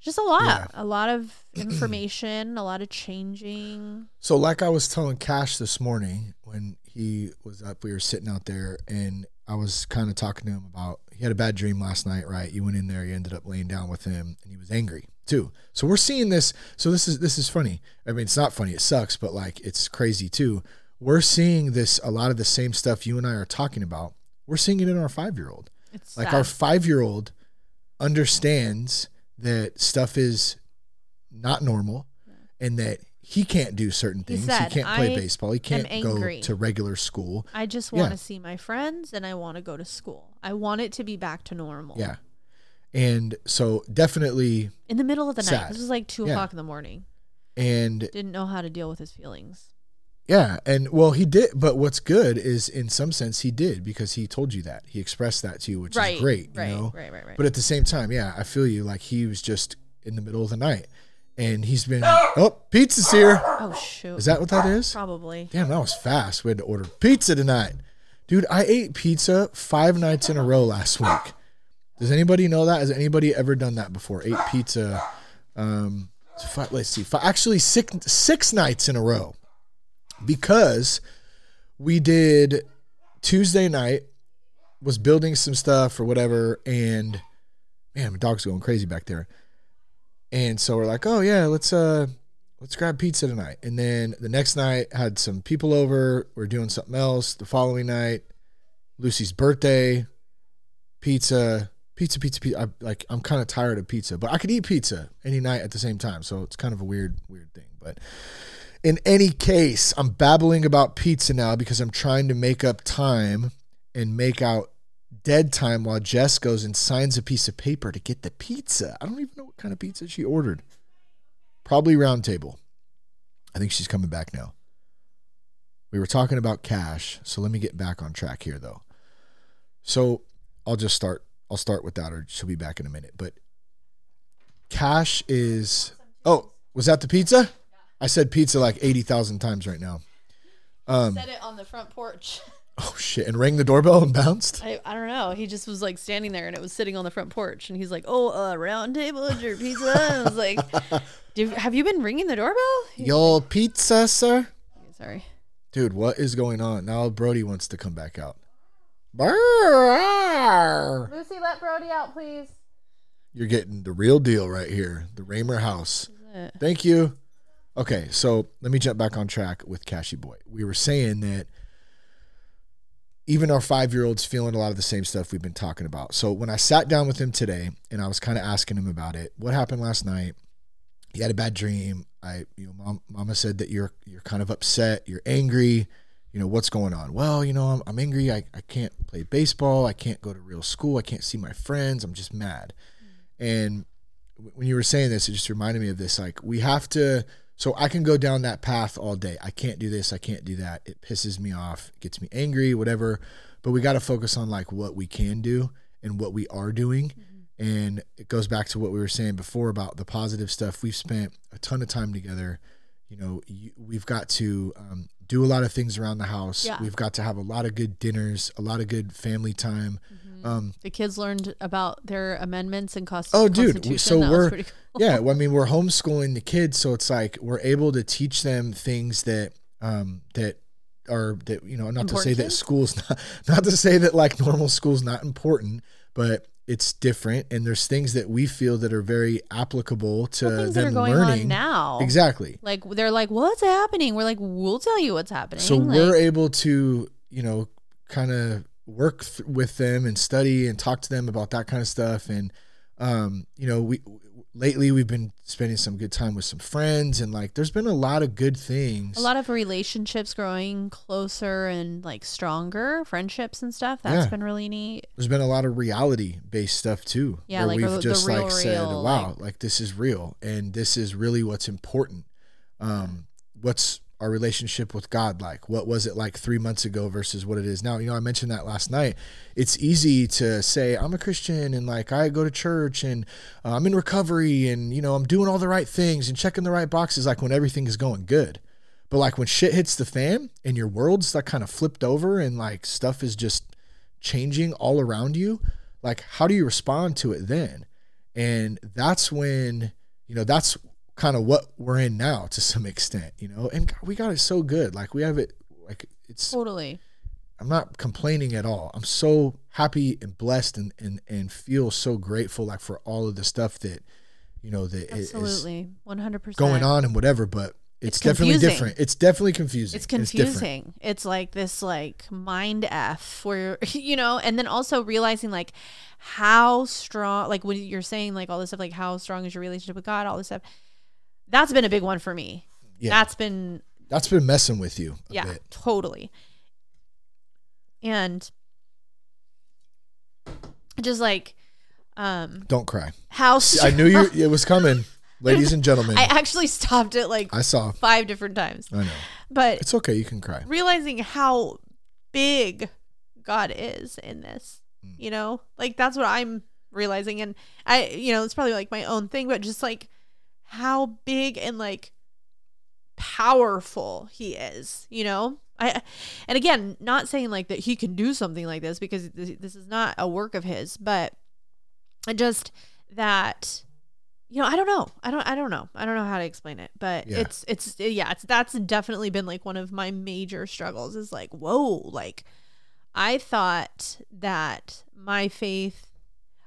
Speaker 3: just a lot
Speaker 1: Yeah.
Speaker 3: a lot of information a lot of changing
Speaker 1: So, like I was telling Cash this morning when he was up, we were sitting out there, and I was kind of talking to him about he had a bad dream last night, right? You went in there, you ended up laying down with him, and he was angry too. So we're seeing this. So this is this is funny. I mean, it's not funny. It sucks, but like it's crazy too. We're seeing this a lot of the same stuff you and I are talking about. We're seeing it in our five year old. Like
Speaker 3: sad.
Speaker 1: our five year old understands that stuff is not normal and that he can't do certain
Speaker 3: He
Speaker 1: things.
Speaker 3: said,
Speaker 1: he can't play
Speaker 3: "I
Speaker 1: baseball. He can't go to regular school.
Speaker 3: i just want to see my friends and i want to go to school i want it to be back to normal
Speaker 1: Yeah. And so definitely
Speaker 3: in the middle of the night this was like two
Speaker 1: Yeah.
Speaker 3: o'clock in the morning
Speaker 1: and
Speaker 3: didn't know how to deal with his feelings
Speaker 1: yeah, and well he did but what's good is in some sense he did because he told you that. He expressed that to you, which
Speaker 3: right
Speaker 1: is great,
Speaker 3: right
Speaker 1: you know.
Speaker 3: right right right
Speaker 1: But at the same time, yeah, I feel you like he was just in the middle of the night. And he's been oh, pizza's here.
Speaker 3: oh shoot
Speaker 1: Is that what that is?
Speaker 3: Probably.
Speaker 1: Damn, that was fast. We had to order pizza tonight. Dude, I ate pizza five nights in a row last week. Does anybody know that? Has anybody ever done that before? Ate pizza. Um, fi- let's see. Fi- actually, six six nights in a row, because we did Tuesday night was building some stuff or whatever, and man, my dog's going crazy back there. And so we're like, oh yeah, let's uh let's grab pizza tonight. And then the next night had some people over. We're doing something else. The following night, Lucy's birthday, pizza, pizza, pizza, pizza. I, like I'm kind of tired of pizza, but I could eat pizza any night at the same time. So it's kind of a weird, weird thing. But in any case, I'm babbling about pizza now because I'm trying to make up time and make out dead time while Jess goes and signs a piece of paper to get the pizza. I don't even know what kind of pizza she ordered. Probably round table. I think she's coming back now. We were talking about cash, so let me get back on track here though. So I'll just start I'll start with that or she'll be back in a minute. But cash is Oh, was that the pizza? I said pizza like 80,000 times right now. Um
Speaker 3: Said it on the front porch.
Speaker 1: oh shit and rang the doorbell and bounced.
Speaker 3: I, I don't know. He just was like standing there and it was sitting on the front porch and he's like, "Oh, uh, round table is your pizza." And I was like, Do, "Have you been ringing the doorbell?" He's
Speaker 1: Your pizza, sir?
Speaker 3: Sorry.
Speaker 1: Dude, what is going on? Now Brody wants to come back out. Brrr.
Speaker 3: Lucy, let Brody out, please.
Speaker 1: You're getting the real deal right here. The Ramer house. Thank you. Okay, so let me jump back on track with Cashy Boy. We were saying that even our five year old's feeling a lot of the same stuff we've been talking about. So when I sat down with him today and I was kind of asking him about it, what happened last night? He had a bad dream. I, you know, mom, mama said that you're you're kind of upset, you're angry, you know, what's going on? Well, you know, I'm, I'm angry. I, I can't play baseball. I can't go to real school. I can't see my friends. I'm just mad. Mm-hmm. And when you were saying this, it just reminded me of this. Like, we have to, so I can go down that path all day. I can't do this. I can't do that. It pisses me off, gets me angry, whatever. But we got to focus on like what we can do and what we are doing. Mm-hmm. And it goes back to what we were saying before about the positive stuff. We've spent a ton of time together. You know, you, we've got to um, do a lot of things around the house. Yeah. We've got to have a lot of good dinners, a lot of good family time.
Speaker 3: Mm-hmm. Um, the kids learned about their amendments and cost.
Speaker 1: Oh, dude! So we're cool. yeah. Well, I mean, we're homeschooling the kids, so it's like we're able to teach them things that um, that are that you know not important to say that school's not not to say that like normal school's not important, but it's different and there's things that we feel that are very applicable to well, them learning.
Speaker 3: now.
Speaker 1: Exactly.
Speaker 3: Like they're like what's happening. We're like we'll tell you what's happening
Speaker 1: so
Speaker 3: like,
Speaker 1: we're able to you know kind of work th- with them and study and talk to them about that kind of stuff and um, you know we lately we've been spending some good time with some friends and like there's been a lot of good things.
Speaker 3: A lot of relationships growing closer and like stronger friendships and stuff. That's yeah. been really neat.
Speaker 1: There's been a lot of reality based stuff too
Speaker 3: yeah like we've just like real, said wow
Speaker 1: like, like, this is real and this is really what's important. Um what's our relationship with God like? What was it like three months ago versus what it is now? You know, I mentioned that last night. It's easy to say, I'm a Christian and like I go to church and uh, I'm in recovery and, you know, I'm doing all the right things and checking the right boxes like when everything is going good. But like when shit hits the fan and your world's like kind of flipped over and like stuff is just changing all around you, like how do you respond to it then? And that's when, you know, that's kind of what we're in now to some extent, you know. And we got it so good. Like we have it like it's
Speaker 3: totally.
Speaker 1: I'm not complaining at all. I'm so happy and blessed and and and feel so grateful like for all of the stuff that you know that
Speaker 3: absolutely 100%
Speaker 1: going on and whatever, but it's, it's definitely different. It's definitely confusing.
Speaker 3: It's confusing. It's, it's, like this like mind f where you know, and then also realizing like how strong like when you're saying like all this stuff like how strong is your relationship with God, all this stuff that's been a big one for me. Yeah. That's been
Speaker 1: that's been messing with you.
Speaker 3: yeah,
Speaker 1: bit.
Speaker 3: totally. And just like um
Speaker 1: Don't cry.
Speaker 3: How
Speaker 1: I knew you it was coming. Ladies and gentlemen.
Speaker 3: I actually stopped it like
Speaker 1: I saw
Speaker 3: five different times.
Speaker 1: I know.
Speaker 3: But
Speaker 1: it's okay, you can cry.
Speaker 3: Realizing how big God is in this. Mm. You know? Like that's what I'm realizing and I you know, it's probably like my own thing, but just like how big and like powerful he is, you know? I and again, not saying like that he can do something like this because this, this is not a work of his, but just that you know, I don't know. I don't I don't know. I don't know how to explain it, but yeah. it's it's yeah, it's that's definitely been like one of my major struggles is like, whoa, like I thought that my faith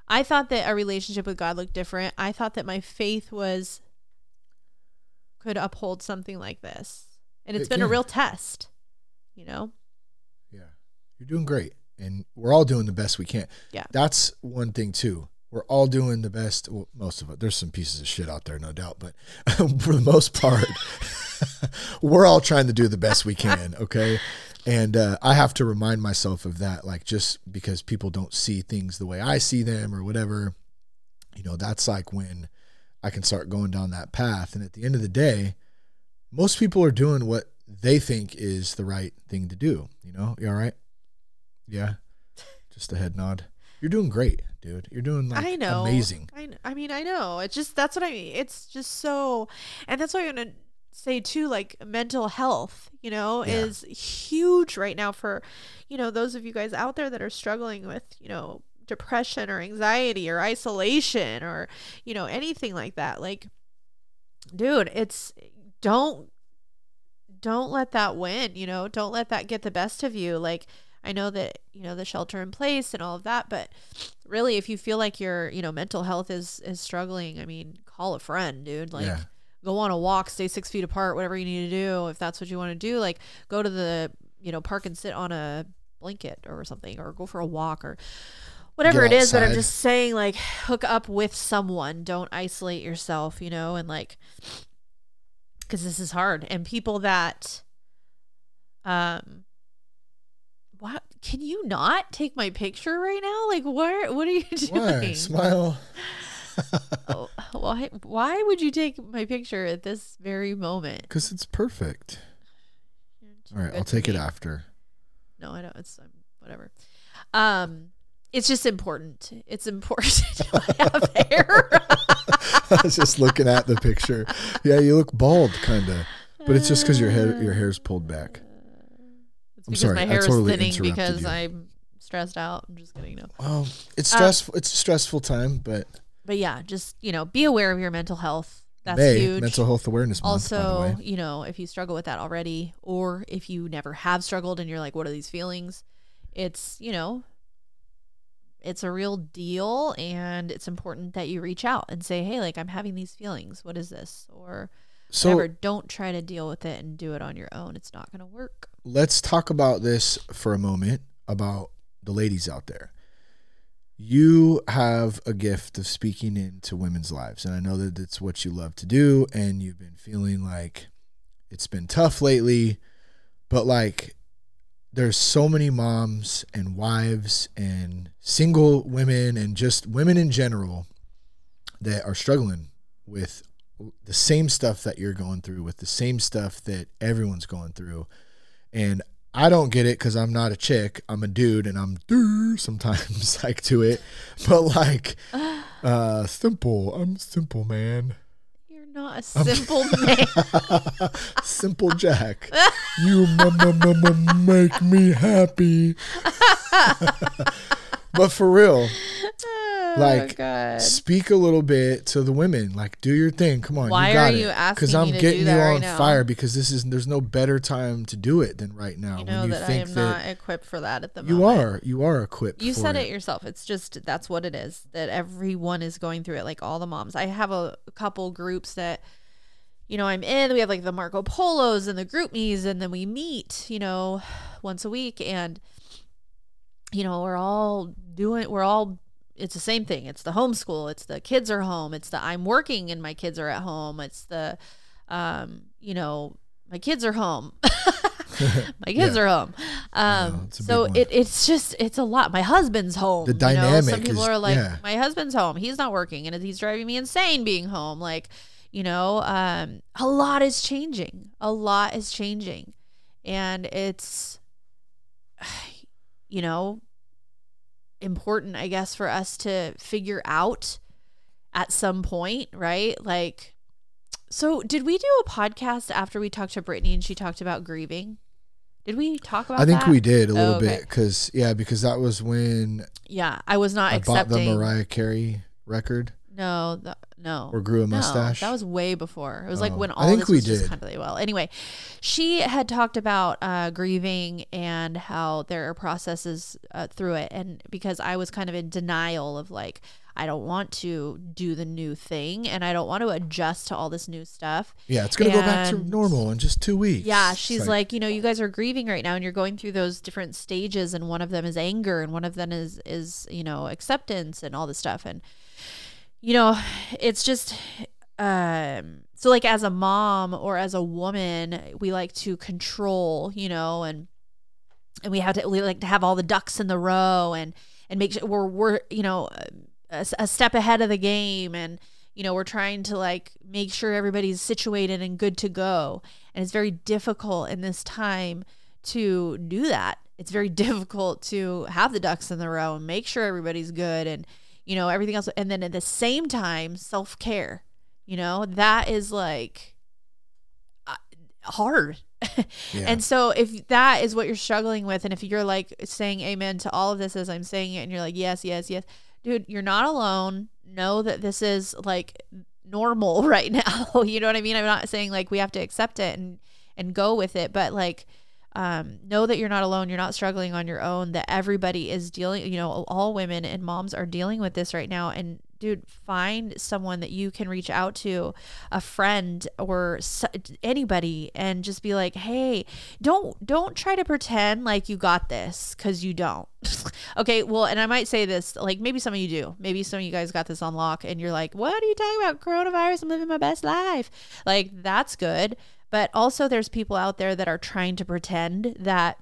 Speaker 3: I thought that a relationship with God looked different. I thought that my faith was could uphold something like this. And it's it been can. a real test, you know?
Speaker 1: Yeah. You're doing great. And we're all doing the best we can.
Speaker 3: Yeah.
Speaker 1: That's one thing, too. We're all doing the best. Well, most of it. There's some pieces of shit out there, no doubt. But for the most part, we're all trying to do the best we can. Okay. And uh, I have to remind myself of that, like just because people don't see things the way I see them or whatever, you know, that's like when I can start going down that path. And at the end of the day, most people are doing what they think is the right thing to do. You know, you all right? Yeah. Just a head nod. You're doing great, dude. You're doing like I know. amazing.
Speaker 3: I, I mean, I know. It's just that's what I mean. It's just so, and that's why I'm gonna say too. Like mental health, you know, yeah. is huge right now for, you know, those of you guys out there that are struggling with, you know, depression or anxiety or isolation or you know anything like that. Like dude it's don't don't let that win you know? Don't let that get the best of you. Like i know that you know the shelter in place and all of that but really if you feel like your you know mental health is is struggling i mean call a friend dude. Like yeah. go on a walk stay six feet apart whatever you need to do if that's what you want to do. Like go to the you know park and sit on a blanket or something or go for a walk or whatever it is but i'm just saying like hook up with someone don't isolate yourself you know and like because this is hard and people that um what can you not take my picture right now? Like, what? What are you doing?
Speaker 1: Why? Smile.
Speaker 3: oh, why? Why would you take my picture at this very moment?
Speaker 1: Because it's perfect. All right, I'll take me. it after.
Speaker 3: No, I don't. It's um, whatever. Um, it's just important. It's important to have hair.
Speaker 1: I was just looking at the picture. Yeah, you look bald, kind of, but it's just because your hair your hair's pulled back.
Speaker 3: It's I'm sorry, my hair totally is thinning because you. I'm stressed out. I'm just kidding. No.
Speaker 1: Well, it's stressful. Um, it's a stressful time, but.
Speaker 3: But yeah, just you know, be aware of your mental health. That's May, huge.
Speaker 1: Mental Health Awareness Month.
Speaker 3: Also, you know, if you struggle with that already, or if you never have struggled and you're like, what are these feelings? It's you know, it's a real deal, and it's important that you reach out and say, hey, like I'm having these feelings. What is this? Or so, whatever. Don't try to deal with it and do it on your own. It's not going to work
Speaker 1: let's talk about this for a moment about the ladies out there. You have a gift of speaking into women's lives, and I know that it's what you love to do, and you've been feeling like it's been tough lately, but like there's so many moms and wives and single women and just women in general that are struggling with the same stuff that you're going through, with the same stuff that everyone's going through and I don't get it because I'm not a chick. I'm a dude, and I'm sometimes like to it, but like uh simple. I'm simple, man.
Speaker 3: Not a simple man.
Speaker 1: simple Jack. you m- m- m- make me happy. but for real, Oh, like oh, speak a little bit to the women. Like do your thing. Come on
Speaker 3: why
Speaker 1: you
Speaker 3: are you asking because i'm getting you
Speaker 1: on
Speaker 3: right
Speaker 1: fire because this is there's no better time to do it than right now
Speaker 3: you know
Speaker 1: when you
Speaker 3: that
Speaker 1: think
Speaker 3: i am
Speaker 1: that
Speaker 3: not equipped for that at the
Speaker 1: moment. you are. You are equipped
Speaker 3: you said
Speaker 1: it.
Speaker 3: it yourself. It's just that's what it is that everyone is going through it like all the moms. I have a couple groups that you know, I'm in. We have like the Marco Polos and the GroupMes, and then we meet, you know, once a week. And, you know, we're all doing, we're all it's the same thing. It's the homeschool. It's the kids are home. It's the I'm working and my kids are at home. It's the, um, you know, my kids are home. my kids yeah. are home. Um, so it, it's just it's a lot. My husband's home.
Speaker 1: The dynamic.
Speaker 3: You know? Some people
Speaker 1: is,
Speaker 3: are like,
Speaker 1: yeah.
Speaker 3: my husband's home. He's not working, and he's driving me insane being home. Like, you know, um, a lot is changing. A lot is changing, and it's, you know, important, I guess, for us to figure out at some point, right? Like, so did we do a podcast after we talked to Brittany and she talked about grieving? Did we talk about?
Speaker 1: I think
Speaker 3: that?
Speaker 1: we did a little oh, okay. bit because yeah, because that was when
Speaker 3: yeah, I was not
Speaker 1: I
Speaker 3: accepting
Speaker 1: bought the Mariah Carey record.
Speaker 3: No, the, no.
Speaker 1: Or grew a mustache.
Speaker 3: No, that was way before. It was oh. like when all I think this we was did. just kind of really well. Anyway, she had talked about uh, grieving and how there are processes uh, through it, and because I was kind of in denial of like I don't want to do the new thing and I don't want to adjust to all this new stuff.
Speaker 1: Yeah, it's going to go back to normal in just two weeks.
Speaker 3: Yeah, she's like, like, you know, you guys are grieving right now and you're going through those different stages and one of them is anger and one of them is is, you know, acceptance and all this stuff and you know, it's just um so like as a mom or as a woman, we like to control, you know, and and we have to we like to have all the ducks in the row and and make sure we're we're you know a, a step ahead of the game and you know we're trying to like make sure everybody's situated and good to go. And it's very difficult in this time to do that. It's very difficult to have the ducks in the row and make sure everybody's good and you know, everything else. And then at the same time, self care, you know, that is like uh, hard. Yeah. and so if that is what you're struggling with, and if you're like saying amen to all of this as I'm saying it, and you're like, yes, yes, yes, dude, you're not alone. Know that this is like normal right now. you know what I mean? I'm not saying like we have to accept it and and go with it, but like um, know that you're not alone. You're not struggling on your own. That everybody is dealing, you know, all women and moms are dealing with this right now. And dude, find someone that you can reach out to, a friend or anybody, and just be like, hey, don't don't try to pretend like you got this because you don't. okay, well, and I might say this, like maybe some of you do. Maybe some of you guys got this on lock, and you're like, what are you talking about? Coronavirus? I'm living my best life. Like that's good but also, there's people out there that are trying to pretend that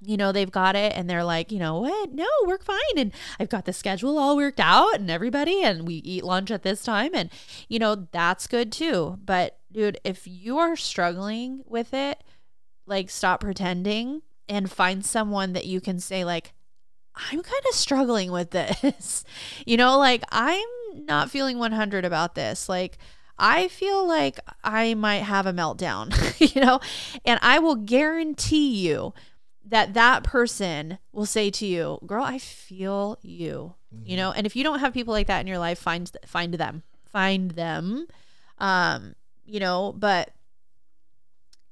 Speaker 3: you know they've got it and they're like you know what? No we're fine. And i've got the schedule all worked out and everybody and we eat lunch at this time. And you know that's good too. But dude if you are struggling with it like stop pretending and find someone that you can say like i'm kind of struggling with this. You know like i'm not feeling 100 about this. Like I feel like I might have a meltdown, you know, and I will guarantee you that that person will say to you, "Girl, I feel you." Mm-hmm. You know, and if you don't have people like that in your life, find find them. Find them. Um, you know, but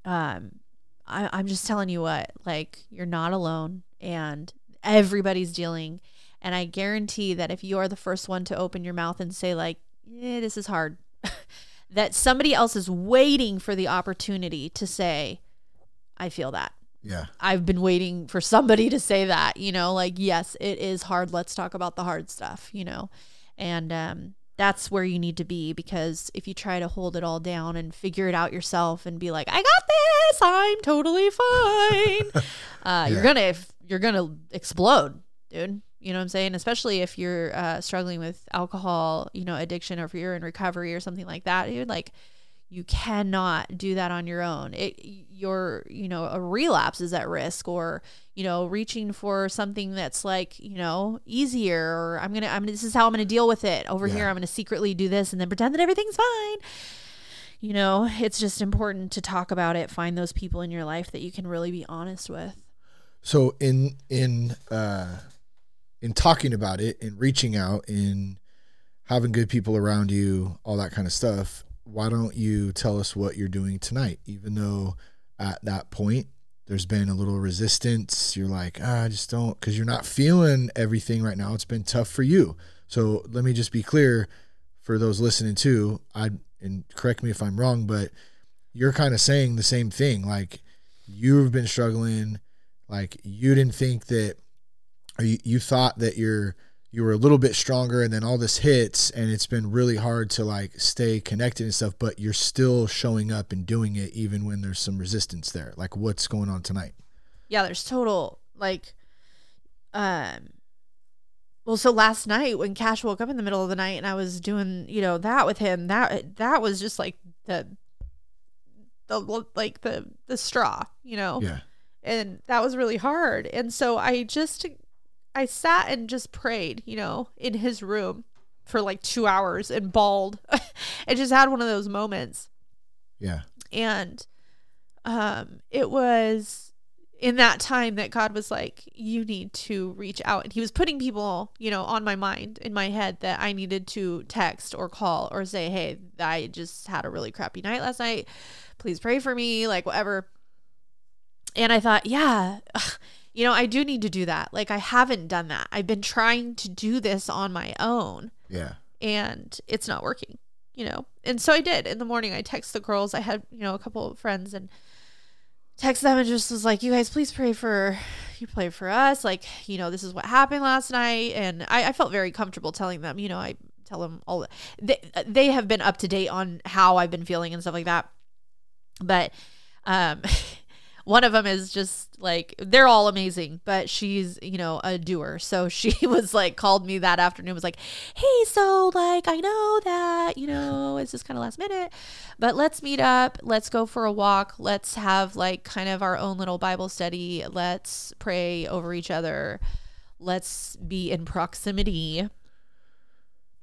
Speaker 3: um I, I'm just telling you what, like you're not alone and everybody's dealing. And I guarantee that if you are the first one to open your mouth and say, like, yeah, this is hard, that somebody else is waiting for the opportunity to say, I feel that.
Speaker 1: Yeah.
Speaker 3: I've been waiting for somebody to say that, you know, like, yes, it is hard. Let's talk about the hard stuff, you know? And um, that's where you need to be because if you try to hold it all down and figure it out yourself and be like, I got this, I'm totally fine, uh, yeah. you're going to, you're going to explode, dude. You know what I'm saying? Especially if you're uh, struggling with alcohol, you know, addiction, or if you're in recovery or something like that, dude. Like, you cannot do that on your own. It your you know a relapse is at risk or you know reaching for something that's like you know easier or I'm gonna I'm this is how I'm gonna deal with it over yeah. here. I'm gonna secretly do this and then pretend that everything's fine. You know, it's just important to talk about it. Find those people in your life that you can really be honest with.
Speaker 1: So in in uh, in talking about it and reaching out and having good people around you, all that kind of stuff why don't you tell us what you're doing tonight? Even though at that point there's been a little resistance, you're like, ah, I just don't, because you're not feeling everything right now. It's been tough for you. So let me just be clear for those listening too. I and correct me if I'm wrong, but you're kind of saying the same thing. Like you've been struggling, like you didn't think that, you, you thought that you're you were a little bit stronger and then all this hits and it's been really hard to like stay connected and stuff but you're still showing up and doing it even when there's some resistance there? Like what's going on tonight?
Speaker 3: Yeah there's total like um well so last night when cash woke up in the middle of the night and i was doing you know that with him that that was just like the the like the the straw you know?
Speaker 1: Yeah.
Speaker 3: And that was really hard. And so i just I sat and just prayed, you know, in his room for like two hours and bawled. I just had one of those moments.
Speaker 1: Yeah.
Speaker 3: And um it was in that time that God was like, you need to reach out. And he was putting people, you know, on my mind, in my head that I needed to text or call or say, hey, I just had a really crappy night last night. Please pray for me, like whatever. And I thought, yeah, you know, I do need to do that. Like I haven't done that. I've been trying to do this on my own.
Speaker 1: Yeah.
Speaker 3: And it's not working, you know. And so I did. In the morning I text the girls. I had, you know, a couple of friends and text them and just was like, You guys please pray for you pray for us. Like, you know, this is what happened last night. And I, I felt very comfortable telling them, you know, I tell them all they they have been up to date on how I've been feeling and stuff like that. But um one of them is just like they're all amazing but she's you know a doer. So she was like called me that afternoon was like hey so like i know that you know it's just kind of last minute but let's meet up let's go for a walk let's have like kind of our own little bible study let's pray over each other let's be in proximity.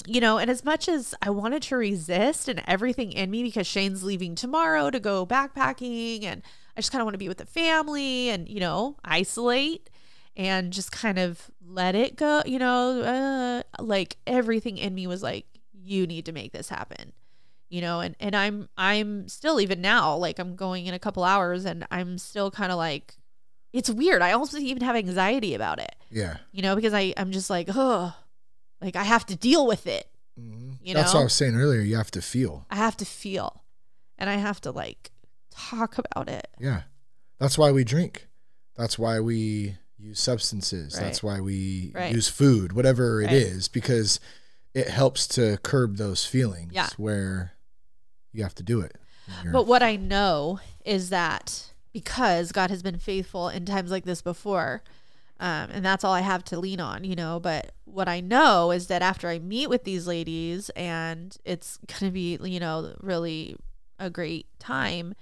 Speaker 3: You know, and as much as I wanted to resist and everything in me because Shane's leaving tomorrow to go backpacking and I just kind of want to be with the family and, you know, isolate and just kind of let it go, you know, uh, like everything in me was like, you need to make this happen you know and and i'm i'm still even now like i'm going in a couple hours and i'm still kind of like it's weird i also even have anxiety about it.
Speaker 1: Yeah.
Speaker 3: You know because i i'm just like oh like i have to deal with it
Speaker 1: mm-hmm. you know that's what i was saying earlier you have to feel.
Speaker 3: I have to feel and i have to like talk about it.
Speaker 1: Yeah. That's why we drink. That's why we use substances. Right. That's why we right. use food, whatever it right. is, because it helps to curb those feelings yeah. where you have to do it.
Speaker 3: But what I know is that because God has been faithful in times like this before. Um, and that's all I have to lean on, you know. But what I know is that after I meet with these ladies and it's going to be, you know, really a great time.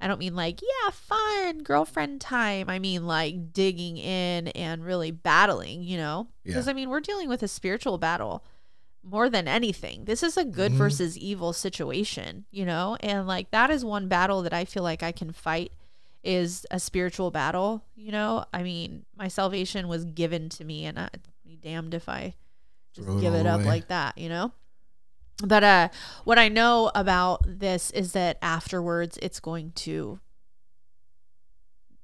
Speaker 3: I don't mean like, yeah, fun girlfriend time. I mean like digging in and really battling, you know? Because
Speaker 1: Yeah.
Speaker 3: I mean, we're dealing with a spiritual battle more than anything. This is a good
Speaker 1: Mhm.
Speaker 3: versus evil situation, you know? And like that is one battle that I feel like I can fight is a spiritual battle, you know? I mean, my salvation was given to me and I'd be damned if I just
Speaker 1: Throw
Speaker 3: give
Speaker 1: all
Speaker 3: it up like that, you know? But uh what I know about this is that afterwards it's going to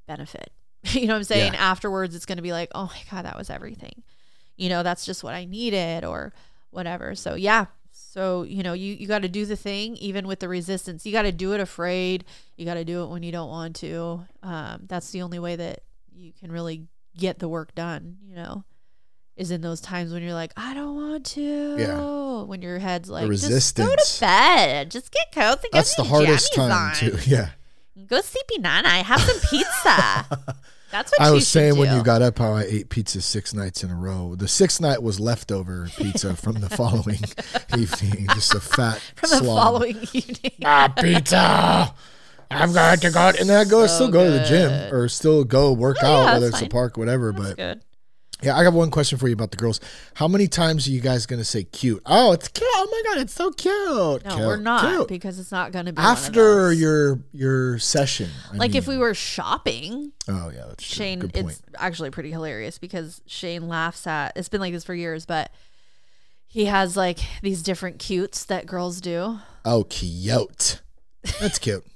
Speaker 3: benefit. you know what I'm saying?
Speaker 1: Yeah.
Speaker 3: Afterwards it's going to be like, "Oh my god, that was everything." You know, that's just what I needed or whatever. So, yeah. So, you know, you you got to do the thing even with the resistance. You got to do it afraid. You got to do it when you don't want to. Um that's the only way that you can really get the work done, you know. Is in those times when you're like, I don't want to.
Speaker 1: Yeah.
Speaker 3: When your head's like,
Speaker 1: resistance.
Speaker 3: just go to bed. Just get cozy. Get
Speaker 1: That's the hardest time
Speaker 3: on.
Speaker 1: too. Yeah.
Speaker 3: Go sleepy nana. Have some pizza. That's what
Speaker 1: I was saying when you got up how I ate pizza six nights in a row. The sixth night was leftover pizza from the following evening, just a fat
Speaker 3: from the following evening.
Speaker 1: ah, pizza. I've got to go, and then I go
Speaker 3: So
Speaker 1: still go to the gym or still go work
Speaker 3: Oh,
Speaker 1: out,
Speaker 3: yeah,
Speaker 1: whether it's a
Speaker 3: fine.
Speaker 1: park, whatever.
Speaker 3: That's
Speaker 1: but
Speaker 3: good.
Speaker 1: Yeah, I got one question for you about the girls. How many times are you guys gonna say cute? Oh, it's cute. Oh my god, it's so cute.
Speaker 3: No,
Speaker 1: Cute,
Speaker 3: we're not
Speaker 1: cute.
Speaker 3: because it's not going to be
Speaker 1: After your your session. I
Speaker 3: like if we were shopping,
Speaker 1: Oh yeah, that's.
Speaker 3: Shane,
Speaker 1: Good point.
Speaker 3: it's actually pretty hilarious because Shane laughs at. It's been like this for years, but he has like these different cutes that girls do.
Speaker 1: Oh, cute. That's cute.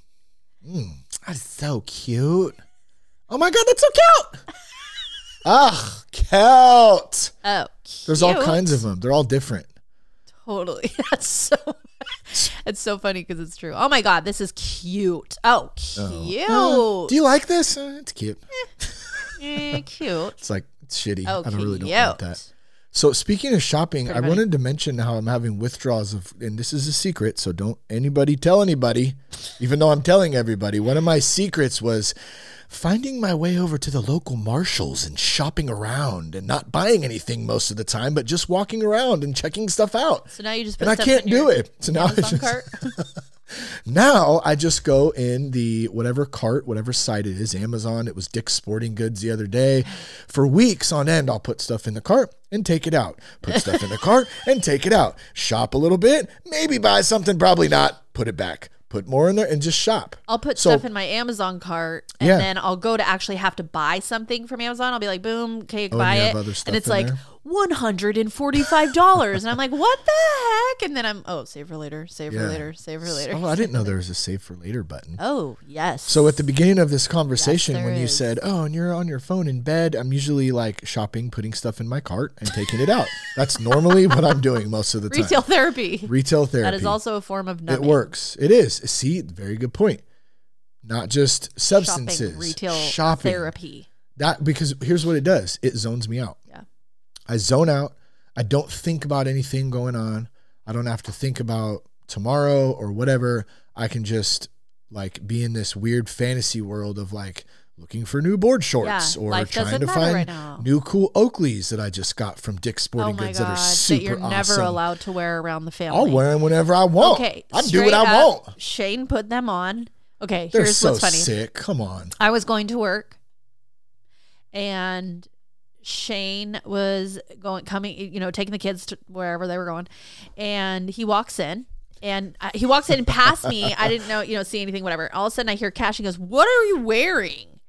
Speaker 1: Mm, that's so cute. Oh my god, that's so cute. Ah, cute.
Speaker 3: Oh,
Speaker 1: There's all kinds of them. They're all different.
Speaker 3: Totally. That's so. It's so funny because it's true. Oh my god, this is cute. Oh, cute.
Speaker 1: Uh, do you like this? Uh, it's cute.
Speaker 3: Eh, cute.
Speaker 1: It's like it's shitty.
Speaker 3: Oh,
Speaker 1: I don't really
Speaker 3: cute.
Speaker 1: don't like that. So speaking of shopping,
Speaker 3: Pretty
Speaker 1: I
Speaker 3: funny.
Speaker 1: wanted to mention how I'm having withdrawals of, and this is a secret, so don't anybody tell anybody, even though I'm telling everybody. One of my secrets was finding my way over to the local Marshalls and shopping around and not buying anything most of the time, but just walking around and checking stuff out.
Speaker 3: So now you just put stuff in the cart.
Speaker 1: And I can't do it. So now I just-
Speaker 3: cart.
Speaker 1: Now I just go in the whatever cart, whatever site it is, Amazon. It was Dick's Sporting Goods the other day. For weeks on end, I'll put stuff in the cart and take it out. Put stuff in the cart and take it out. Shop a little bit, maybe buy something, probably not. Put it back. Put more in there and just shop.
Speaker 3: I'll put
Speaker 1: So-
Speaker 3: stuff in my Amazon cart and
Speaker 1: Yeah.
Speaker 3: then I'll go to actually have to buy something from Amazon. I'll be like, boom, okay,
Speaker 1: Oh,
Speaker 3: buy it.
Speaker 1: have other stuff
Speaker 3: And it's like
Speaker 1: there?
Speaker 3: $145. and I'm like, what the heck? And then I'm, oh, save for later, save for later, save for later.
Speaker 1: Oh, I didn't know there was a save for later button.
Speaker 3: Oh, yes.
Speaker 1: So at the beginning of this conversation,
Speaker 3: there
Speaker 1: when you said, "Oh, and you're on your phone in bed," I'm usually like shopping, putting stuff in my cart, and taking it out. That's normally what I'm doing most of the time.
Speaker 3: retail therapy.
Speaker 1: Retail therapy.
Speaker 3: That is also a form of
Speaker 1: It works. It is. See, very good point. Not just substances, Shopping,
Speaker 3: retail
Speaker 1: shopping.
Speaker 3: therapy.
Speaker 1: That because here's what it does. It zones me out.
Speaker 3: Yeah.
Speaker 1: I zone out. I don't think about anything going on. I don't have to think about tomorrow or whatever. I can just like be in this weird fantasy world of like looking for new board shorts
Speaker 3: Yeah,
Speaker 1: or trying to find
Speaker 3: right
Speaker 1: new cool Oakleys that I just got from Dick's Sporting
Speaker 3: oh
Speaker 1: Goods
Speaker 3: God.
Speaker 1: that are super
Speaker 3: that you're never
Speaker 1: awesome.
Speaker 3: allowed to wear around the family.
Speaker 1: I'll wear them whenever I want.
Speaker 3: Okay.
Speaker 1: I do what I
Speaker 3: up,
Speaker 1: want.
Speaker 3: Shane put them on. Okay,
Speaker 1: They're
Speaker 3: here's
Speaker 1: so
Speaker 3: what's funny.
Speaker 1: sick. Come on.
Speaker 3: I was going to work and Shane was going coming you know taking the kids to wherever they were going. And he walks in and I, he walks in past me. I didn't know you know see anything whatever. All of a sudden I hear Cash. And goes what are you wearing?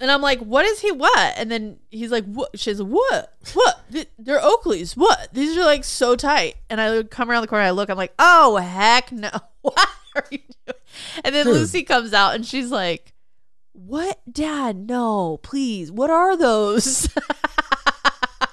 Speaker 3: And I'm like what is he what? And then he's like what? She's like what? What? They're Oakleys. What? These are like so tight. And I would come around the corner I look I'm like oh heck no. What are you doing? And then
Speaker 1: Dude.
Speaker 3: Lucy comes out and she's like what dad no please what are those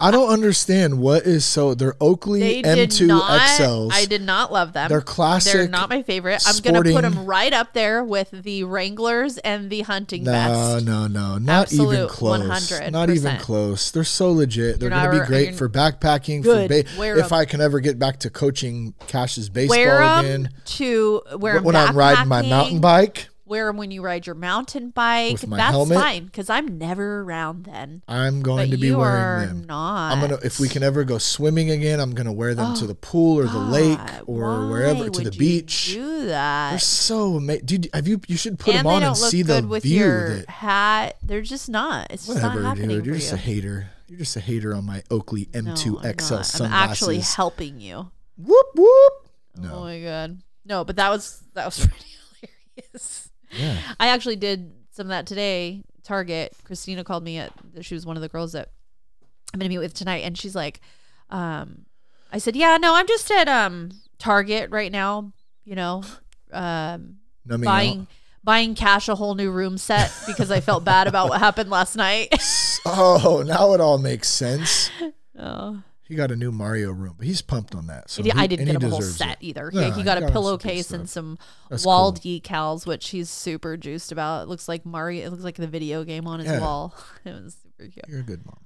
Speaker 1: I don't understand what is so they're Oakley
Speaker 3: they
Speaker 1: M2
Speaker 3: not
Speaker 1: XLs.
Speaker 3: i did not love them
Speaker 1: They're classic.
Speaker 3: they're not my favorite i'm gonna put them right up there with the wranglers and the hunting
Speaker 1: No,
Speaker 3: vest
Speaker 1: no, no, not even close.
Speaker 3: 100%.
Speaker 1: Not even close. They're so legit. They're going to be great for backpacking.
Speaker 3: Good.
Speaker 1: For ba- if. I can ever get back to coaching Cash's baseball again,
Speaker 3: to wear 'em
Speaker 1: when I'm riding my mountain bike.
Speaker 3: Wear them when you ride your mountain bike. That's
Speaker 1: helmet?
Speaker 3: fine because I'm never around then.
Speaker 1: I'm going
Speaker 3: But
Speaker 1: to be
Speaker 3: you
Speaker 1: wearing
Speaker 3: are
Speaker 1: them.
Speaker 3: not.
Speaker 1: I'm gonna if we can ever go swimming again, I'm gonna wear them to the oh, pool or the lake or wherever to the beach.
Speaker 3: Do that.
Speaker 1: They're so amazing. Dude, have you you should put
Speaker 3: and
Speaker 1: them on and see the
Speaker 3: with
Speaker 1: view
Speaker 3: your
Speaker 1: that
Speaker 3: hat. They're just not. It's just not
Speaker 1: whatever, dude. You're just
Speaker 3: you.
Speaker 1: a hater. You're just a hater on my Oakley M2
Speaker 3: No, I'm
Speaker 1: XL sunglasses.
Speaker 3: I'm actually helping you.
Speaker 1: whoop whoop.
Speaker 3: Oh
Speaker 1: no.
Speaker 3: Oh my god. No, but that was that was pretty hilarious.
Speaker 1: Yeah.
Speaker 3: I actually did some of that today. Target. Christina called me at she was one of the girls that I'm gonna meet with tonight, and she's like, um, I said, Yeah, no, I'm just at um Target right now, you know, um
Speaker 1: Numbing
Speaker 3: buying
Speaker 1: out.
Speaker 3: buying cash a whole new room set because I felt bad about what happened last night.
Speaker 1: Oh, now it all makes sense.
Speaker 3: oh.
Speaker 1: He got a new Mario room, but he's pumped on that. So
Speaker 3: He-
Speaker 1: he-
Speaker 3: I didn't get him a whole set
Speaker 1: it.
Speaker 3: either.
Speaker 1: No,
Speaker 3: he, got
Speaker 1: got
Speaker 3: a
Speaker 1: him some good
Speaker 3: pillowcase and some
Speaker 1: That's
Speaker 3: wall
Speaker 1: cool.
Speaker 3: decals, which he's super juiced about. It looks like Mario. It looks like the video game on his
Speaker 1: Yeah.
Speaker 3: wall. It was super cute.
Speaker 1: You're a good mama.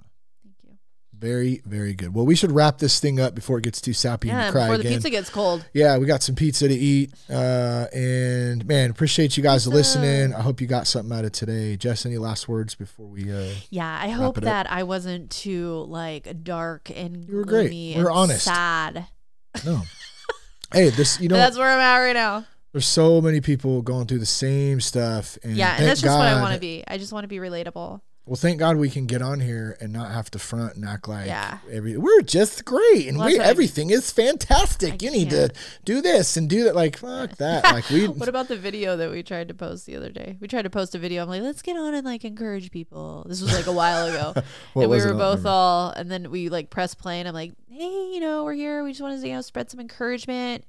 Speaker 1: Very, very good. Well, we should wrap this thing up before it gets too sappy
Speaker 3: Yeah,
Speaker 1: and cry
Speaker 3: before the pizza gets cold.
Speaker 1: yeah, we got some pizza to eat. Uh, and man, appreciate you guys
Speaker 3: Pizza.
Speaker 1: listening. I hope you got something out of today. Jess, any last words before we? Uh,
Speaker 3: Yeah, I hope that I wasn't too like dark and
Speaker 1: You were great. We were honest.
Speaker 3: sad.
Speaker 1: no. hey, this you know,
Speaker 3: that's where I'm at right now.
Speaker 1: there's so many people going through the same stuff, and
Speaker 3: Yeah, and that's just what I want to be. I just want to be relatable.
Speaker 1: Well, thank God we can get on here and not have to front and act like
Speaker 3: Yeah.
Speaker 1: every we're just great and
Speaker 3: Well,
Speaker 1: we everything is fantastic.
Speaker 3: I
Speaker 1: you need to
Speaker 3: can't.
Speaker 1: do this and do that. Like fuck that. Like we.
Speaker 3: What about the video that we tried to post the other day? We tried to post a video. I'm like, let's get on and like encourage people. This was like a while ago. And we were both all, and then we like press play, and I'm like, hey, you know, we're here. We just want to, you know, spread some encouragement.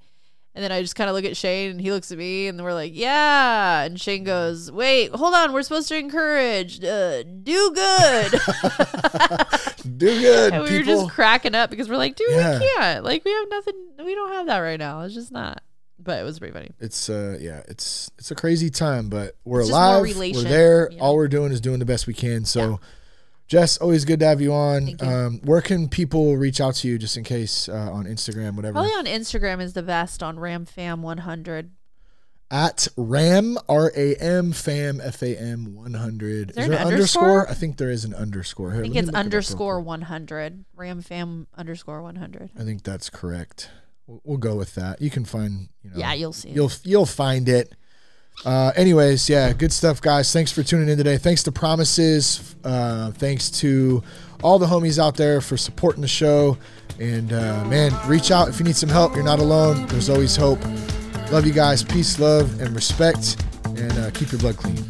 Speaker 3: And then I just kind of look at Shane, and he looks at me, and we're like, yeah. And Shane goes, wait, hold on, we're supposed to encourage, uh, do good.
Speaker 1: do good,
Speaker 3: and we were just cracking up because we're like, dude,
Speaker 1: Yeah.
Speaker 3: we can't. Like, we have nothing. We don't have that right now. It's just not. But it was pretty funny.
Speaker 1: it's uh yeah, it's it's a crazy time, but we're
Speaker 3: It's
Speaker 1: alive. We're there.
Speaker 3: know?
Speaker 1: All we're doing is doing the best we can. So. Jess, always good to have you on.
Speaker 3: You.
Speaker 1: Um, where can people reach out to you just in case uh, on Instagram, whatever?
Speaker 3: Probably on Instagram is the best on RamFam100.
Speaker 1: At Ram R A M Fam F A M one hundred.
Speaker 3: Is there an underscore?
Speaker 1: I think there is an underscore. Here,
Speaker 3: I think it's underscore
Speaker 1: quick.
Speaker 3: 100. RamFam underscore 100.
Speaker 1: I think that's correct. We'll, we'll go with that. You can find, you know,
Speaker 3: Yeah, you'll see.
Speaker 1: you'll you'll find it. Uh, anyways, yeah, good stuff, guys. Thanks for tuning in today. Thanks to Promises. Uh, thanks to all the homies out there for supporting the show. And uh, man, reach out if you need some help. You're not alone. There's always hope. Love you guys. Peace, love, and respect. And uh, keep your blood clean.